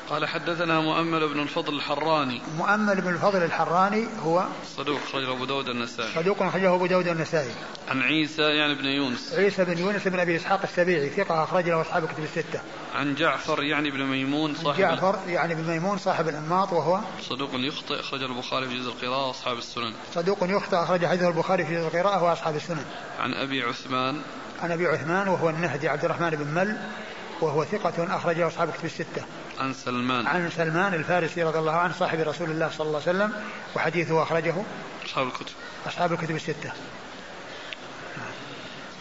قال حدثنا مؤمل بن الفضل الحراني. مؤمل بن الفضل الحراني هو صدوق أخرجه أبو داود النسائي. صدوق أخرجه أبو داود النسائي. عن عيسى يعني بن يونس. عيسى بن يونس بن أبي إسحاق السبيعي ثقة أخرج له أصحاب كتب الستة. عن جعفر يعني بن ميمون صاحب جعفر يعني بن ميمون صاحب الأنماط وهو صدوق يخطئ أخرج البخاري في جزء القراءة وأصحاب السنن. صدوق يخطئ أخرج حديث البخاري في جزء القراءة وأصحاب السنن. عن أبي عثمان. عن أبي عثمان وهو النهدي عبد الرحمن بن مل وهو ثقة أخرجه أصحاب كتب الستة. عن سلمان. عن سلمان الفارسي رضي الله عنه صاحب رسول الله صلى الله عليه وسلم وحديثه أخرجه أصحاب الكتب. أصحاب الكتب الستة.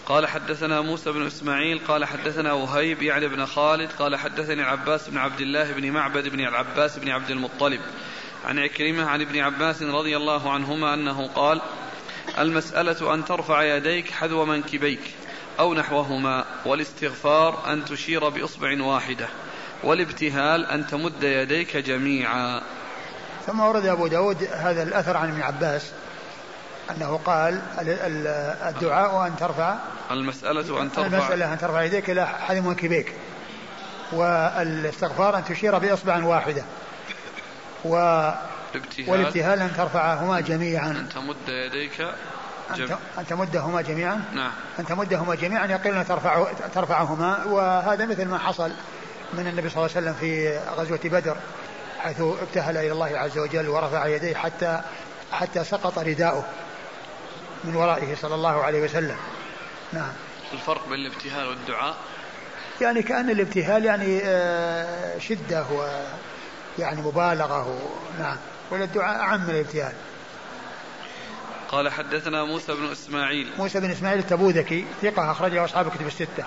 قال حدثنا موسى بن إسماعيل قال حدثنا وهيب يعني بن خالد قال حدثني العباس بن عبد الله بن معبد بن العباس بن عبد المطلب عن عكرمة عن ابن عباس رضي الله عنهما أنه قال المسألة أن ترفع يديك حذو منكبيك أو نحوهما والاستغفار أن تشير بإصبع واحدة والابتهال أن تمد يديك جميعا. ثم ورد أبو داود هذا الأثر عن ابن عباس أنه قال الدعاء أن ترفع المسألة أن ترفع. المسألة أن ترفع يديك إلى حد منكبيك والاستغفار أن تشير بإصبع واحدة و والابتهال أن ترفعهما جميعا. أن تمد يديك أن تمدهما جميعا؟ نعم. أن تمدهما جميعا يقول ترفع ترفعهما وهذا مثل ما حصل. من النبي صلى الله عليه وسلم في غزوة بدر حيث ابتهل إلى الله عز وجل ورفع يديه حتى حتى سقط رداؤه من ورائه صلى الله عليه وسلم. نعم. الفرق بين الابتهال والدعاء؟ يعني كأن الابتهال يعني آه، شدة و يعني مبالغة نعم. والدعاء أعم من الابتهال. قال حدثنا موسى بن إسماعيل. موسى بن إسماعيل التبوذكي ثقة أخرجه أصحاب كتب الستة.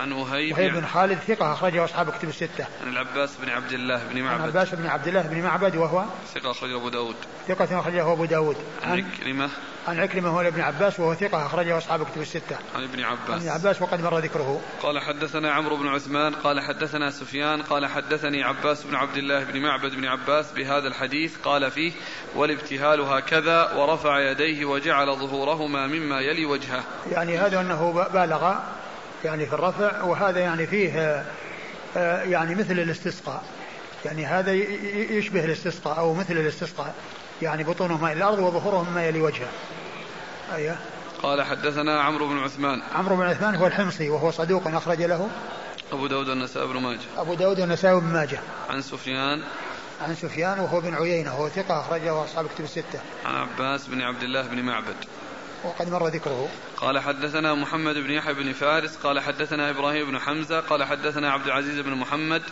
عن وهيب وهيب بن خالد ثقة أخرجه أصحاب كتب الستة. عن العباس بن عبد الله بن معبد. عن العباس بن عبد الله بن معبد وهو ثقة أخرجه أبو داود. ثقة أخرجه أبو داود. عن عكرمة. عن عكرمة هو ابن عباس وهو ثقة أخرجه أصحاب كتب الستة. عن ابن عباس. عن ابن عباس وقد مر ذكره. قال حدثنا عمرو بن عثمان قال حدثنا سفيان قال حدثني عباس بن عبد الله بن معبد بن عباس بهذا الحديث. قال فيه والابتهال هكذا ورفع يديه وجعل ظهورهما مما يلي وجهه. يعني هذا أنه بالغ يعني في الرفع وهذا يعني فيه آه، يعني مثل الاستسقاء. يعني هذا يشبه الاستسقاء أو مثل الاستسقاء. يعني بطونهما إلى الأرض وظهورهم ما يلي وجهه. أيه قال حدثنا عمرو بن عثمان. عمرو بن عثمان هو الحمصي وهو صدوق أخرج له. أبو داود النسائي بن ماجه. أبو داود النسائي بن ماجه. عن سفيان. عن سفيان وهو بن عيينة وهو ثقة أخرجه أصحاب كتب الستة. عن عباس بن عبد الله بن معبد. وقد مر ذكره. قال حدثنا محمد بن يحيى بن فارس قال حدثنا إبراهيم بن حمزة قال حدثنا عبد العزيز بن محمد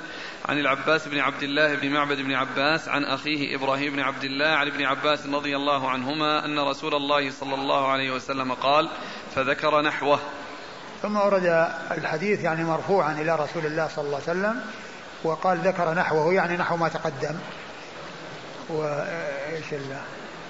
عن العباس بن عبد الله بن معبد بن عباس عن أخيه إبراهيم بن عبد الله عن ابن عباس رضي الله عنهما أن رسول الله صلى الله عليه وسلم قال فذكر نحوه. ثم ورد الحديث يعني مرفوعا إلى رسول الله صلى الله عليه وسلم وقال ذكر نحوه. يعني نحو ما تقدم. وايش الله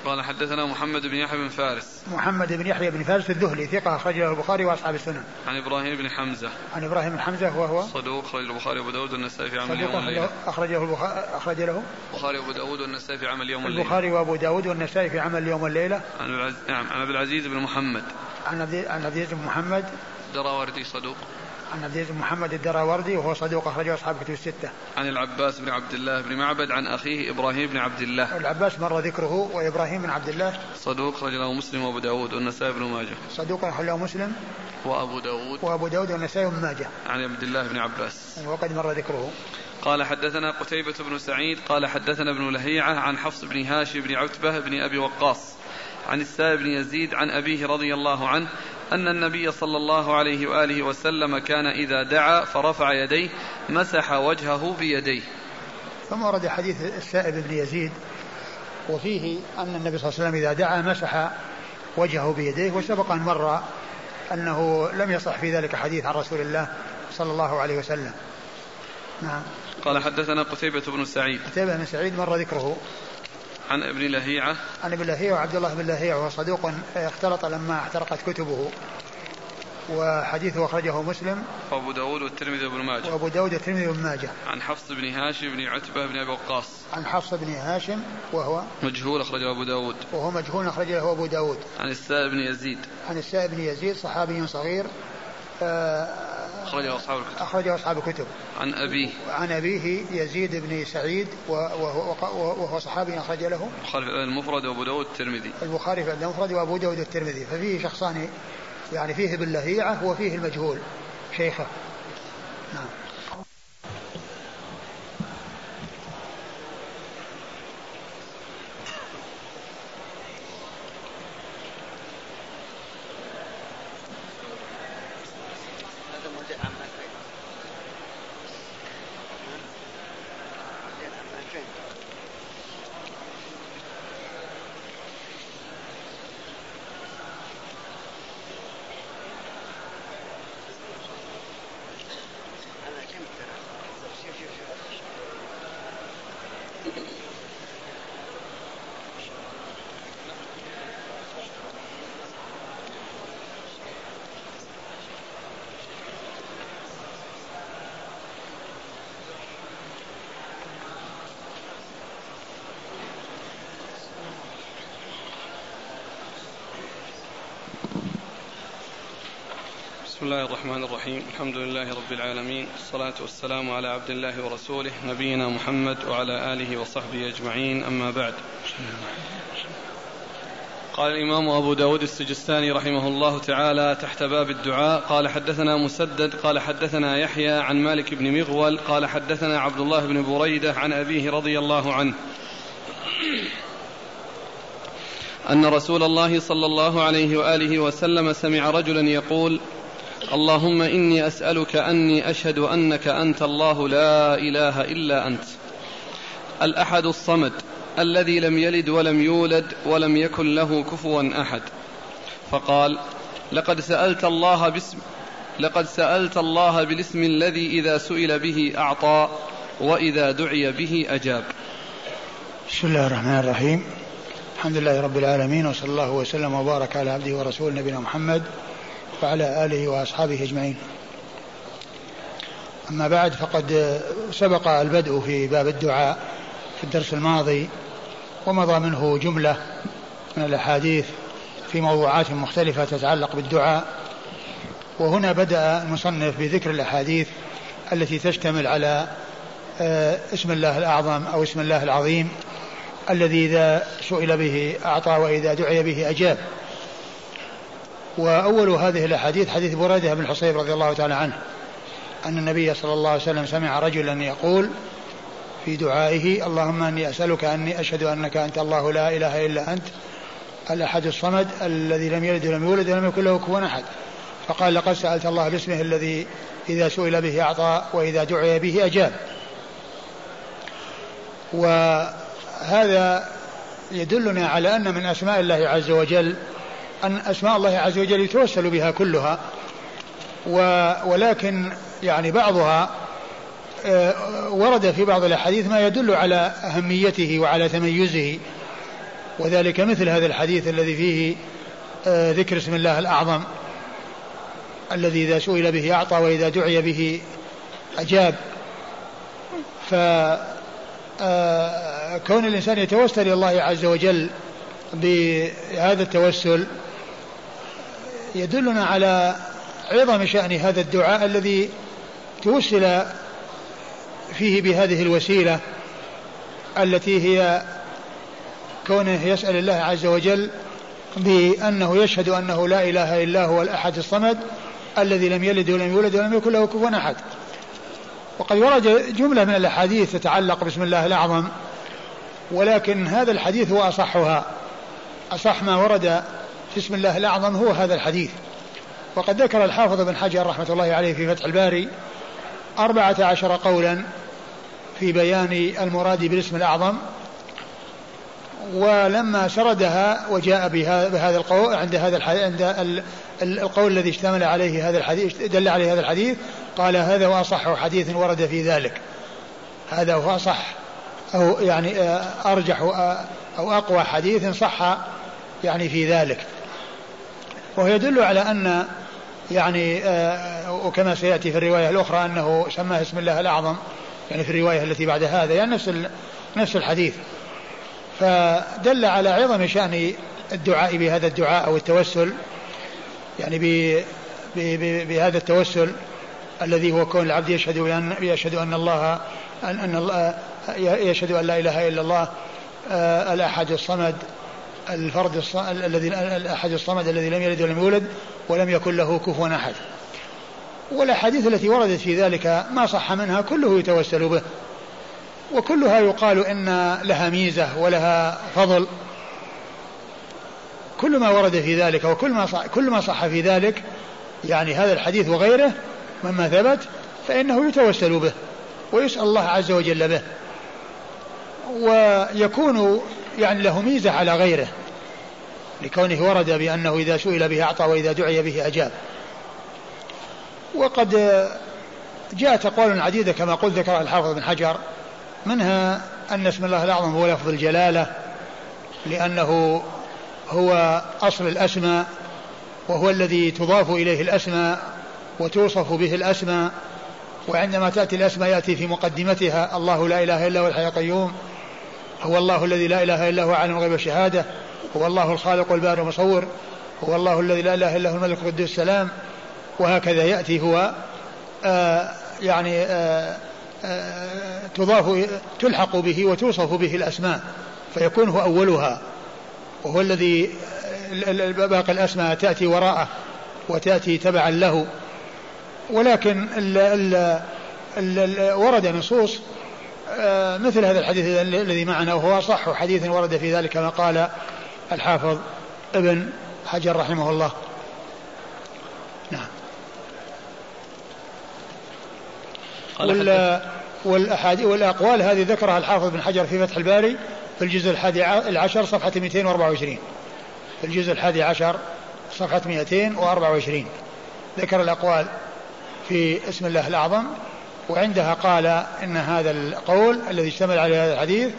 قال حدثنا محمد بن يحيى بن فارس. محمد بن يحيى بن فارس الذهلي ثقة أخرجه البخاري وأصحاب السنن. عن إبراهيم بن حمزة. عن إبراهيم بن حمزة وهو؟ صدوق أخرج البخاري وأبو داود والنسائي في عمل يوم الليلة أخرجه البخاري أخرج له؟ البخاري وأبو داود والنسائي في عمل يوم الليلة البخاري وأبو داود والنسائي في عمل يوم الليلة. عن العز... نعم عن عبد العزيز بن محمد. عن عبد العزيز بن محمد. دراوردي صدوق. عن عبد محمد الدراوردي وهو صدوق أخرجه أصحاب كتب الستة. عن العباس بن عبد الله بن معبد عن أخيه إبراهيم بن عبد الله. العباس مر ذكره وإبراهيم بن عبد الله صدوق أخرج له مسلم وأبو داود والنسائي بن ماجه. صدوق أخرج له مسلم وأبو داود وأبو داود والنسائي بن ماجه. عن عبد الله بن عباس. وقد مر ذكره. قال حدثنا قتيبة بن سعيد قال حدثنا ابن لهيعة عن حفص بن هاشم بن عتبة بن أبي وقاص عن السائب بن يزيد عن أبيه رضي الله عنه أن النبي صلى الله عليه وآله وسلم كان إذا دعا فرفع يديه مسح وجهه بيديه. ثم ورد حديث السائب بن يزيد وفيه أن النبي صلى الله عليه وسلم إذا دعا مسح وجهه بيديه وسبق أن مر أنه لم يصح في ذلك حديث عن رسول الله صلى الله عليه وسلم. نعم. قال حدثنا قتيبة بن سعيد. قتيبة بن سعيد مر ذكره. عن ابن لهيعة. عن ابن لهيعة وعبد الله بن لهيعة وهو صدوق اختلط لما احترقت كتبه وحديثه أخرجه مسلم. وأبو داود والترمذي وابن ماجه. وأبو داود والترمذي وابن ماجه. عن حفص بن هاشم بن عتبة بن أبي وقاص. عن حفص بن هاشم وهو مجهول أخرجه أبو داود. وهو مجهول أخرجه أبو داود. عن السائب بن يزيد. عن السائب بن يزيد صحابي صغير آه أخرجه أصحاب الكتب. أخرجه أصحاب الكتب. عن أبيه. عن أبيه يزيد بن سعيد وهو, وهو صحابي أخرج له. البخاري في المفرد وأبو داود الترمذي البخاري في المفرد وأبو داود الترمذي ففيه شخصان يعني فيه باللهيعة وفيه المجهول شيخه. نعم. الله الرحمن الرحيم الحمد لله رب العالمين الصلاة والسلام على عبد الله ورسوله نبينا محمد وعلى آله وصحبه أجمعين أما بعد قال الإمام أبو داود السجستاني رحمه الله تعالى تحت باب الدعاء قال حدثنا مسدد قال حدثنا يحيى عن مالك بن مغول قال حدثنا عبد الله بن بريدة عن أبيه رضي الله عنه أن رسول الله صلى الله عليه وآله وسلم سمع رجلا يقول اللهم إني أسألك أني أشهد أنك أنت الله لا إله إلا أنت. الأحد الصمد الذي لم يلد ولم يولد ولم يكن له كفوا أحد. فقال لقد سألت الله باسم لقد سألت الله بالاسم الذي إذا سئل به أعطى وإذا دعي به أجاب. بسم الله الرحمن الرحيم. الحمد لله رب العالمين وصلى الله وسلم وبارك على عبده ورسوله نبينا محمد وعلى آله وأصحابه أجمعين. أما بعد فقد سبق البدء في باب الدعاء في الدرس الماضي ومضى منه جملة من الأحاديث في موضوعات مختلفة تتعلق بالدعاء. وهنا بدأ المصنف بذكر الأحاديث التي تشتمل على آه، اسم الله الأعظم أو اسم الله العظيم الذي إذا سئل به أعطى وإذا دعي به أجاب. وأول هذه الأحاديث حديث بريدة بن الحصيب رضي الله تعالى عنه أن النبي صلى الله عليه وسلم سمع رجلا يقول في دعائه اللهم إني أسألك أني أشهد أنك أنت الله لا إله إلا أنت الأحد الصمد الذي لم يلد ولم يولد ولم يكن له كفوا أحد. فقال لقد سألت الله باسمه الذي إذا سئل به أعطى وإذا دعي به أجاب. وهذا يدلنا على أن من أسماء الله عز وجل أن أسماء الله عز وجل يتوسل بها كلها ولكن يعني بعضها آه، ورد في بعض الأحاديث ما يدل على أهميته وعلى تميزه وذلك مثل هذا الحديث الذي فيه آه، ذكر اسم الله الأعظم الذي إذا سئل به أعطى وإذا دعي به أجاب. ف آه، الإنسان يتوسل إلى الله عز وجل بهذا التوسل يدلنا على عظم شأن هذا الدعاء الذي توسل فيه بهذه الوسيلة التي هي كونه يسأل الله عز وجل بأنه يشهد أنه لا إله إلا هو الأحد الصمد الذي لم يلد ولم يولد ولم يكن له كفوا أحد. وقد ورد جملة من الأحاديث تتعلق باسم الله الأعظم ولكن هذا الحديث هو أصحها. أصح ما ورد في اسم الله الأعظم هو هذا الحديث. وقد ذكر الحافظ بن حجر رحمة الله عليه في فتح الباري أربعة عشر قولا في بيان المراد بالاسم الأعظم ولما سردها وجاء بهذا القول عند هذا الحديث عند القول الذي اشتمل عليه هذا الحديث دل عليه هذا الحديث قال هذا هو أصح حديث ورد في ذلك. هذا هو أصح أو يعني آه، أرجح آه، أو أقوى حديث صح يعني في ذلك. وهو يدل على أن يعني آه، وكما سيأتي في الرواية الأخرى أنه سماه اسم الله الأعظم يعني في الرواية التي بعد هذا يعني نفس نفس الحديث. فدل على عظم شأن الدعاء بهذا الدعاء أو التوسل يعني بهذا التوسل الذي هو كون العبد يشهد أن يشهد أن الله أن, أن الله يشهد أن لا إله إلا الله آه، الأحد الصمد الفرد الذي الأحد الصمد الذي لم يلد ولم يولد ولم يكن له كفوا أحد. والأحاديث التي وردت في ذلك ما صح منها كله يتوسل به. وكلها يقال إن لها ميزة ولها فضل. كل ما ورد في ذلك وكل ما صح كل ما صح في ذلك يعني هذا الحديث وغيره مما ثبت فإنه يتوسل به ويسأل الله عز وجل به. ويكون يعني له ميزة على غيره لكونه ورد بأنه إذا سئل به أعطى وإذا دعي به أجاب. وقد جاءت أقوال عديدة كما قلت ذكر الحافظ بن حجر منها أن اسم الله الأعظم هو لفظ الجلالة لأنه هو أصل الأسماء وهو الذي تضاف إليه الأسماء وتوصف به الأسماء وعندما تأتي الأسماء يأتي في مقدمتها الله لا إله إلا هو الحي القيوم هو الله الذي لا إله إلا هو عالم الغيب والشهادة. هو الله الخالق والبارئ المصور هو الله الذي لا إله إلا هو الملك القدوس السلام. وهكذا يأتي هو آه يعني آه آه تضاف تلحق به وتوصف به الأسماء. فيكون هو أولها. وهو الذي باقي الأسماء تأتي وراءه وتأتي تبعا له. ولكن ال ال ال ورد نصوص مثل هذا الحديث الذي معنا وهو صح حديث ورد في ذلك كما قال الحافظ ابن حجر رحمه الله. نعم. وال والأحاديث والأقوال هذه ذكرها الحافظ بن حجر في فتح الباري في الجزء الحادي العشر صفحة 224 في الجزء الحادي عشر صفحة 224 ذكر الأقوال في اسم الله الأعظم. وعندها قال إن هذا القول الذي اشتمل على هذا الحديث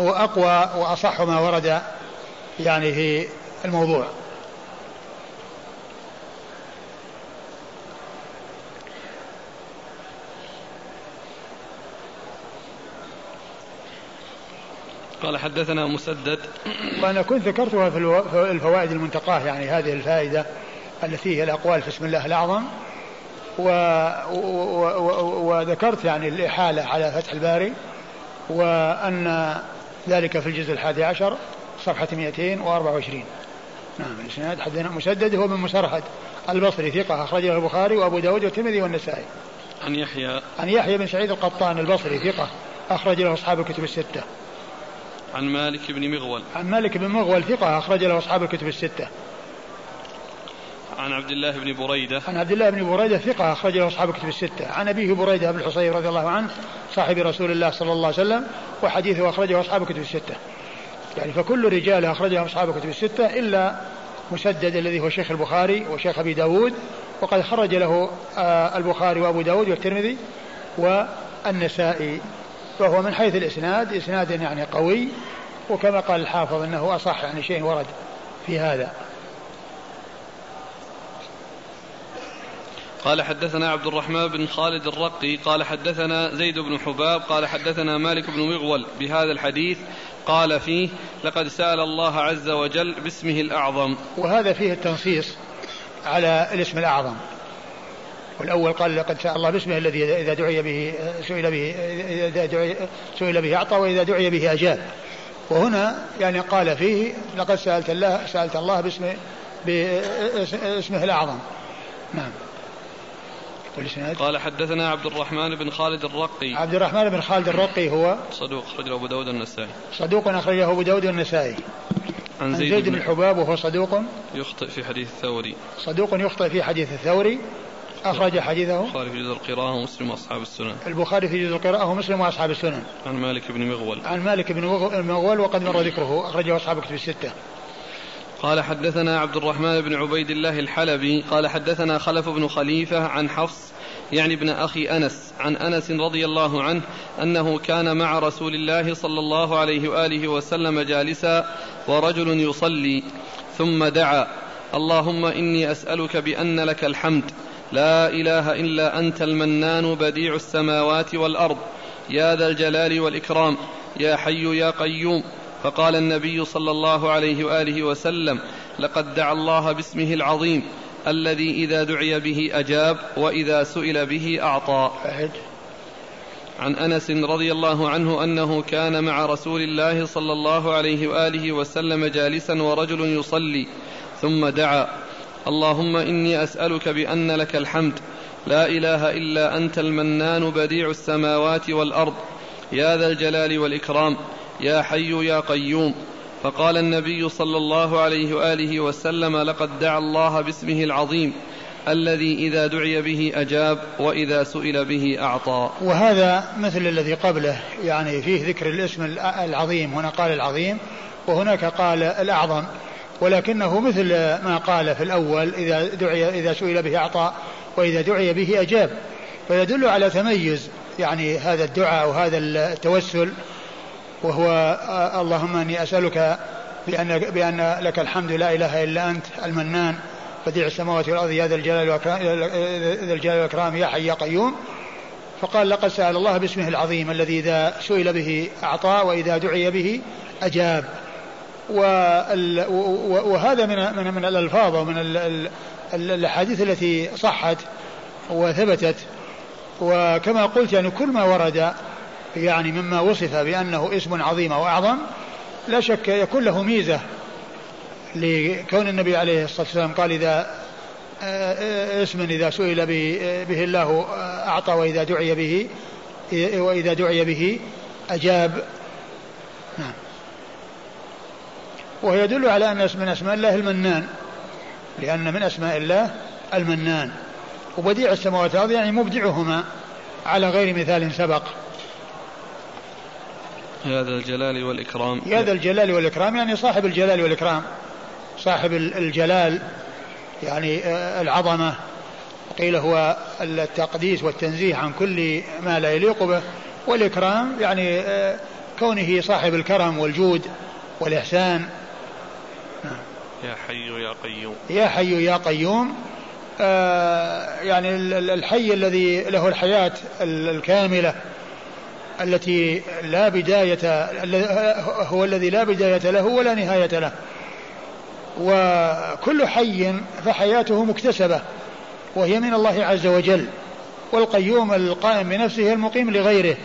هو أقوى وأصح ما ورد يعني في الموضوع. قال حدثنا مسدد. وأنا كنت ذكرتها في الفوائد المنتقاة يعني هذه الفائدة التي هي الأقوال في اسم الله الأعظم. و... و... و... وذكرت يعني الإحالة على فتح الباري وأن ذلك في الجزء الحادي عشر صفحة 224 نعم الإسناد حدثنا مسدد هو من مسرهد البصري ثقة أخرجه البخاري وأبو داود والترمذي والنسائي. عن يحيى. عن يحيى بن سعيد القطان البصري ثقة أخرج له أصحاب الكتب الستة. عن مالك بن مغول. عن مالك بن مغول ثقة أخرج له أصحاب الكتب الستة. عن عبد الله بن بريدة. عن عبد الله بن بريدة ثقة أخرج له أصحاب الكتب الستة. عن أبيه بريدة بن الحصيب رضي الله عنه صاحب رسول الله صلى الله عليه وسلم وحديثه أخرجه أصحاب الكتب الستة. يعني فكل رجاله أخرجهم أصحاب الكتب الستة إلا مسدد الذي هو شيخ البخاري وشيخ أبي داود وقد خرج له آه، البخاري وأبو داود والترمذي والنسائي. فهو من حيث الإسناد إسناد يعني قوي وكما قال الحافظ أنه أصح يعني شيء ورد في هذا. قال حدثنا عبد الرحمن بن خالد الرقي قال حدثنا زيد بن حباب قال حدثنا مالك بن مغول بهذا الحديث قال فيه لقد سأل الله عز وجل باسمه الأعظم. وهذا فيه التنصيص على الاسم الأعظم. والأول قال لقد سأل الله باسمه الذي إذا دعي به سئل به إذا دعي سئل به أعطى وإذا دعي به أجاب. وهنا يعني قال فيه لقد سألت الله سألت الله باسمه باسمه الأعظم. نعم. قال حدثنا عبد الرحمن بن خالد الرقي. عبد الرحمن بن خالد الرقي هو صدوق أخرجه أبو داود النسائي. صدوق أخرجه أبو داود النسائي. عن زيد, زيد بن الحباب وهو صدوق. يخطئ في حديث الثوري. صدوق يخطئ في حديث الثوري. أخرج حديثه. البخاري في جزء القراءة ومسلم وأصحاب السنن. البخاري في جزء القراءة ومسلم وأصحاب السنن. عن مالك بن مغول. عن مالك بن مغول وقد مر ذكره. أخرجه أصحاب كتب الستة. قال حدثنا عبد الرحمن بن عبيد الله الحلبي قال حدثنا خلف بن خليفة عن حفص يعني ابن أخي أنس عن أنس رضي الله عنه أنه كان مع رسول الله صلى الله عليه وآله وسلم جالسا ورجل يصلي ثم دعا اللهم إني أسألك بأن لك الحمد لا إله إلا أنت المنان بديع السماوات والأرض يا ذا الجلال والإكرام يا حي يا قيوم فقال النبي صلى الله عليه وآله وسلم لقد دعا الله باسمه العظيم الذي إذا دعي به أجاب وإذا سئل به أعطى. عن أنس رضي الله عنه أنه كان مع رسول الله صلى الله عليه وآله وسلم جالسا ورجل يصلي ثم دعا اللهم إني أسألك بأن لك الحمد لا إله إلا أنت المنان بديع السماوات والأرض يا ذا الجلال والإكرام يا حي يا قيوم. فقال النبي صلى الله عليه وآله وسلم لقد دعا الله باسمه العظيم الذي إذا دعي به أجاب وإذا سئل به أعطى. وهذا مثل الذي قبله يعني فيه ذكر الاسم العظيم هنا قال العظيم وهناك قال الأعظم. ولكنه مثل ما قال في الأول إذا دعي إذا سئل به أعطى وإذا دعي به أجاب. فيدل على تميز يعني هذا الدعاء وهذا التوسل وهو آه، اللهم إني أسألك بأن بأن لك الحمد لا إله إلا أنت المنان بديع السماوات والأرض يا ذا الجلال والإكرام ذا الجلال والإكرام يا حي يا قيوم. فقال لقد سأل الله باسمه العظيم الذي إذا سئل به أعطى وإذا دعي به أجاب. وهذا من من من الألفاظ ومن الأحاديث التي صحت وثبتت. وكما قلت يعني كل ما ورد يعني مما وصف بأنه اسم عظيم أو أعظم لا شك يكون له ميزة لكون النبي عليه الصلاة والسلام قال إذا آه، آه، اسم إذا سئل به الله أعطى وإذا دعي به وإذا دعي به أجاب. نعم. وهو يدل على أن من أسماء الله المنان لأن من أسماء الله المنان. وبديع السماوات والأرض يعني مبدعهما على غير مثال سبق. يا ذا الجلال والإكرام. يا ذا الجلال والإكرام يعني صاحب الجلال والإكرام. صاحب الجلال يعني آه، العظمة. قيل هو التقديس والتنزيه عن كل ما لا يليق به. والإكرام يعني آه، كونه صاحب الكرم والجود والإحسان. يا حي يا قيوم. يا حي يا قيوم. آه يعني الحي الذي له الحياة الكاملة. التي لا بداية هو الذي لا بداية له ولا نهاية له. وكل حي فحياته مكتسبة وهي من الله عز وجل. والقيوم القائم بنفسه المقيم لغيره.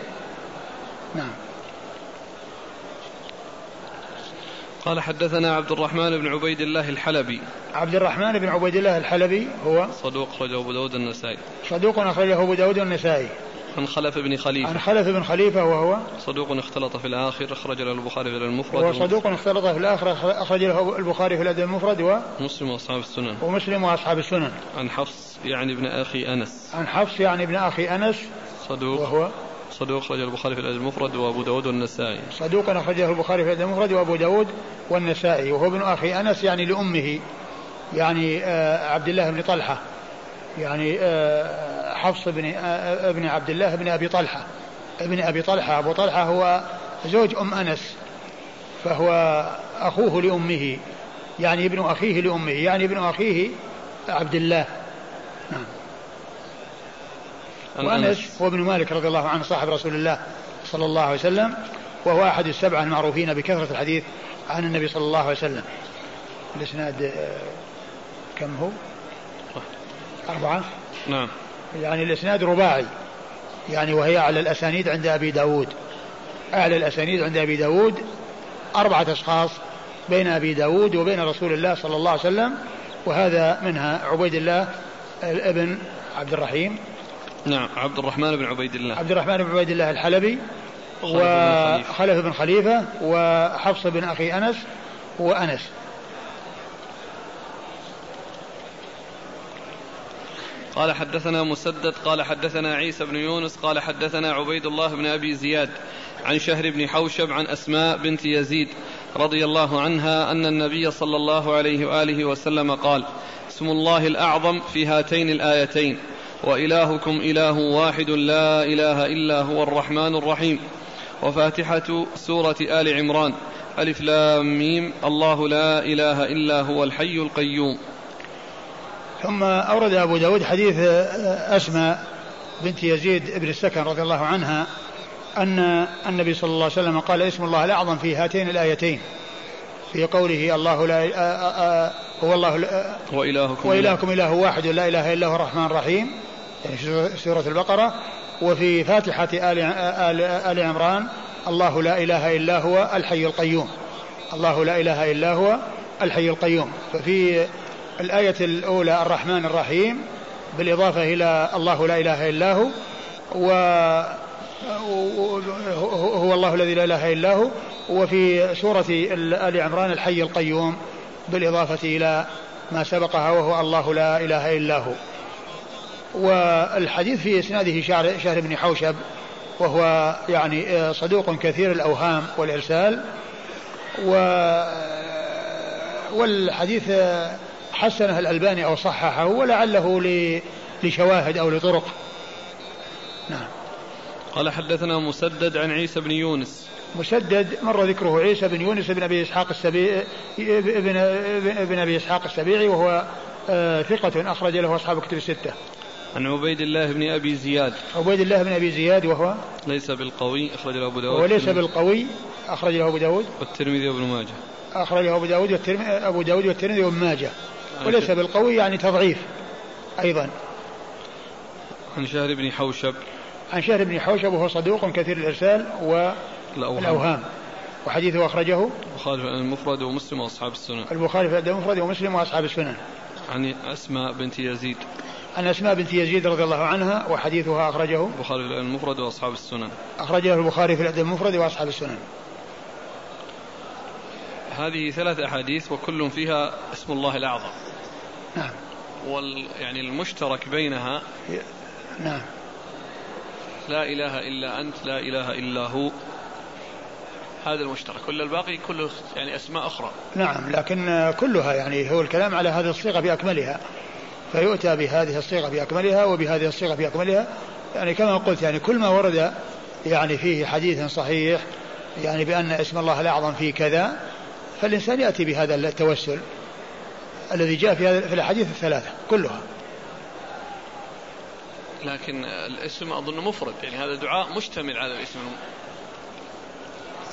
نعم. قال حدثنا عبد الرحمن بن عبيد الله الحلبي. عبد الرحمن بن عبيد الله الحلبي هو صدوق أخرجه أبو داود النسائي. صدوق أخرجه أبو داود النسائي. عن خلف بن خليفة. عن خلف بن خليفة وهو صدوق اختلط في الآخر أخرج له البخاري في المفرد. هو صدوق اختلط في الآخر أخرج له البخاري في الأدب المفرد و مسلم وأصحاب السنن. ومسلم وأصحاب السنن. عن حفص يعني ابن أخي أنس. عن حفص يعني ابن أخي أنس صدوق. وهو صدوق أخرجه البخاري في الأدب المفرد وأبو داود والنسائي. صدوق أخرجه البخاري في الأدب المفرد وأبو داود والنسائي. وهو ابن أخي أنس يعني لأمه يعني آه عبد الله بن طلحة. يعني آه حفص بن آه ابن عبد الله بن أبي طلحة. ابن أبي طلحة أبو طلحة هو زوج أم أنس فهو أخوه لأمه يعني ابن أخيه لأمه يعني ابن أخيه عبد الله نعم وأنس هو ابن مالك رضي الله عنه صاحب رسول الله صلى الله عليه وسلم وهو أحد السبعة المعروفين بكثرة الحديث عن النبي صلى الله عليه وسلم. الإسناد آه، كم هو؟ أربعة؟ نعم. يعني الإسناد رباعي. يعني وهي أعلى الأسانيد عند أبي داود. أعلى الأسانيد عند أبي داود أربعة أشخاص بين أبي داود وبين رسول الله صلى الله عليه وسلم وهذا منها عبيد الله ابن عبد الرحيم. نعم عبد الرحمن بن عبيد الله. عبد الرحمن بن عبيد الله الحلبي وخلف بن خليفة وحفص بن أخي أنس وأنس. قال حدثنا مسدد قال حدثنا عيسى بن يونس قال حدثنا عبيد الله بن أبي زياد عن شهر بن حوشب عن أسماء بنت يزيد رضي الله عنها أن النبي صلى الله عليه وآله وسلم قال اسم الله الأعظم في هاتين الآيتين وإلهكم إله واحد لا إله إلا هو الرحمن الرحيم وفاتحة سورة آل عمران ألف لام ميم الله لا إله إلا هو الحي القيوم. ثم أورد أبو داود حديث أسماء بنت يزيد بن السكن رضي الله عنها أن النبي صلى الله عليه وسلم قال اسم الله الأعظم في هاتين الآيتين في قوله الله لا هو الله وإلهكم, وإلهكم إله. واحد لا إله إلا هو الرحمن الرحيم يعني في سورة البقرة. وفي فاتحة آل, آل, آل عمران الله لا إله إلا هو الحي القيوم. الله لا إله إلا هو الحي القيوم. ففي الآية الأولى الرحمن الرحيم بالإضافة إلى الله لا إله إلا هو و هو الله الذي لا إله إلا هو وفي سورة آل عمران الحي القيوم بالإضافة إلى ما سبقها وهو الله لا إله إلا هو. والحديث في إسناده شهر, شهر بن حوشب وهو يعني آه، صدوق كثير الأوهام والإرسال و والحديث آه، حسنه الألباني أو صححه ولعله لشواهد أو لطرق. نعم. قال حدثنا مسدد عن عيسى بن يونس. مسدد مر ذكره عيسى بن يونس بن أبي إسحاق السبيعي ابن ابن أبي إسحاق السبيعي وهو آه، ثقة أخرج له أصحاب كتب الستة. عن عبيد الله بن أبي زياد. عبيد الله بن أبي زياد وهو؟ ليس بالقوي أخرج له أبو داود. وليس بالقوي أخرج له أبو داود. والترمذي وابن ماجه. أخرجه أبو داود والترمذي أبو داود والترمذي وابن ماجه. وليس بالقوي يعني تضعيف أيضا. عن شهر بن حوشب. عن شهر بن حوشب وهو صدوق كثير الإرسال والأوهام وحديثه أخرجه البخاري في المفرد ومسلم وأصحاب السنن. البخاري في المفرد ومسلم وأصحاب السنن. عن أسماء بنت يزيد. عن أسماء بنت يزيد رضي الله عنها وحديثها أخرجه البخاري في المفرد وأصحاب السنن. أخرجه البخاري في الأدب المفرد وأصحاب السنن. هذه ثلاث أحاديث وكل فيها اسم الله الأعظم. نعم. وال يعني المشترك بينها نعم. لا إله إلا أنت لا إله إلا هو. هذا المشترك. كل الباقي كله يعني أسماء أخرى. نعم لكن كلها يعني هو الكلام على هذه الصيغة بأكملها. فيؤتى بهذه الصيغة بأكملها وبهذه الصيغة بأكملها. يعني كما قلت يعني كل ما ورد يعني فيه حديث صحيح يعني بأن اسم الله الأعظم فيه كذا فالإنسان يأتي بهذا التوسل. الذي جاء في في الأحاديث الثلاثة كلها. لكن الاسم أظن مفرد يعني هذا دعاء مشتمل على الاسم.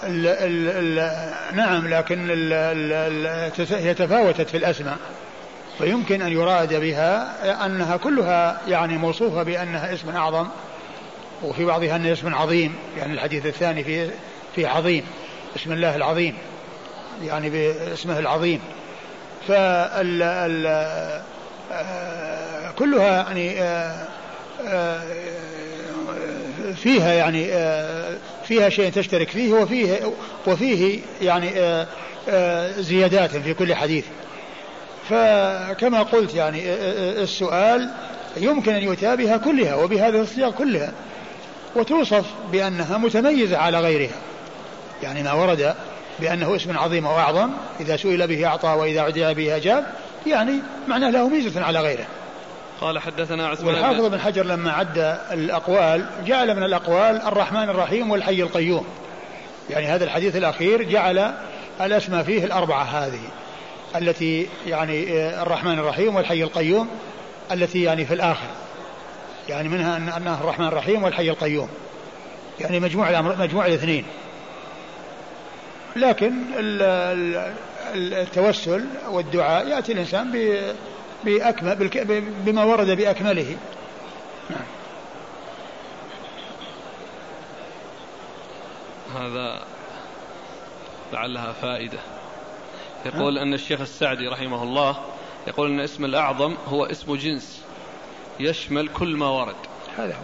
ال ال ال نعم لكن ال ال هي تفاوتت في الأسماء. فيمكن أن يراد بها أنها كلها يعني موصوفة بأنها اسم أعظم وفي بعضها أنه اسم عظيم يعني الحديث الثاني في في عظيم اسم الله العظيم يعني باسمه العظيم. فال آه، كلها يعني آه، آه، فيها يعني فيها شيء تشترك فيه وفيه وفيه يعني زيادات في كل حديث. فكما قلت يعني السؤال يمكن أن يؤتى بها كلها وبهذه الصيغ كلها وتوصف بأنها متميزة على غيرها. يعني ما ورد بأنه اسم عظيم وأعظم إذا سئل به أعطى وإذا عدي به أجاب يعني معناه له ميزة على غيره. قال حدثنا عثمان والحافظ بن حجر لما عد الأقوال جعل من الأقوال الرحمن الرحيم والحي القيوم. يعني هذا الحديث الأخير جعل الأسماء فيه الأربعة هذه التي يعني آه، الرحمن الرحيم والحي القيوم التي يعني في الآخر. يعني منها أنه الرحمن الرحيم والحي القيوم. يعني مجموع مجموع الاثنين. لكن التوسل والدعاء يأتي الإنسان بأكمل بما ورد بأكمله. هذا لعلها فائدة. يقول أن الشيخ السعدي رحمه الله يقول أن اسم الأعظم هو اسم جنس يشمل كل ما ورد. هذا هو.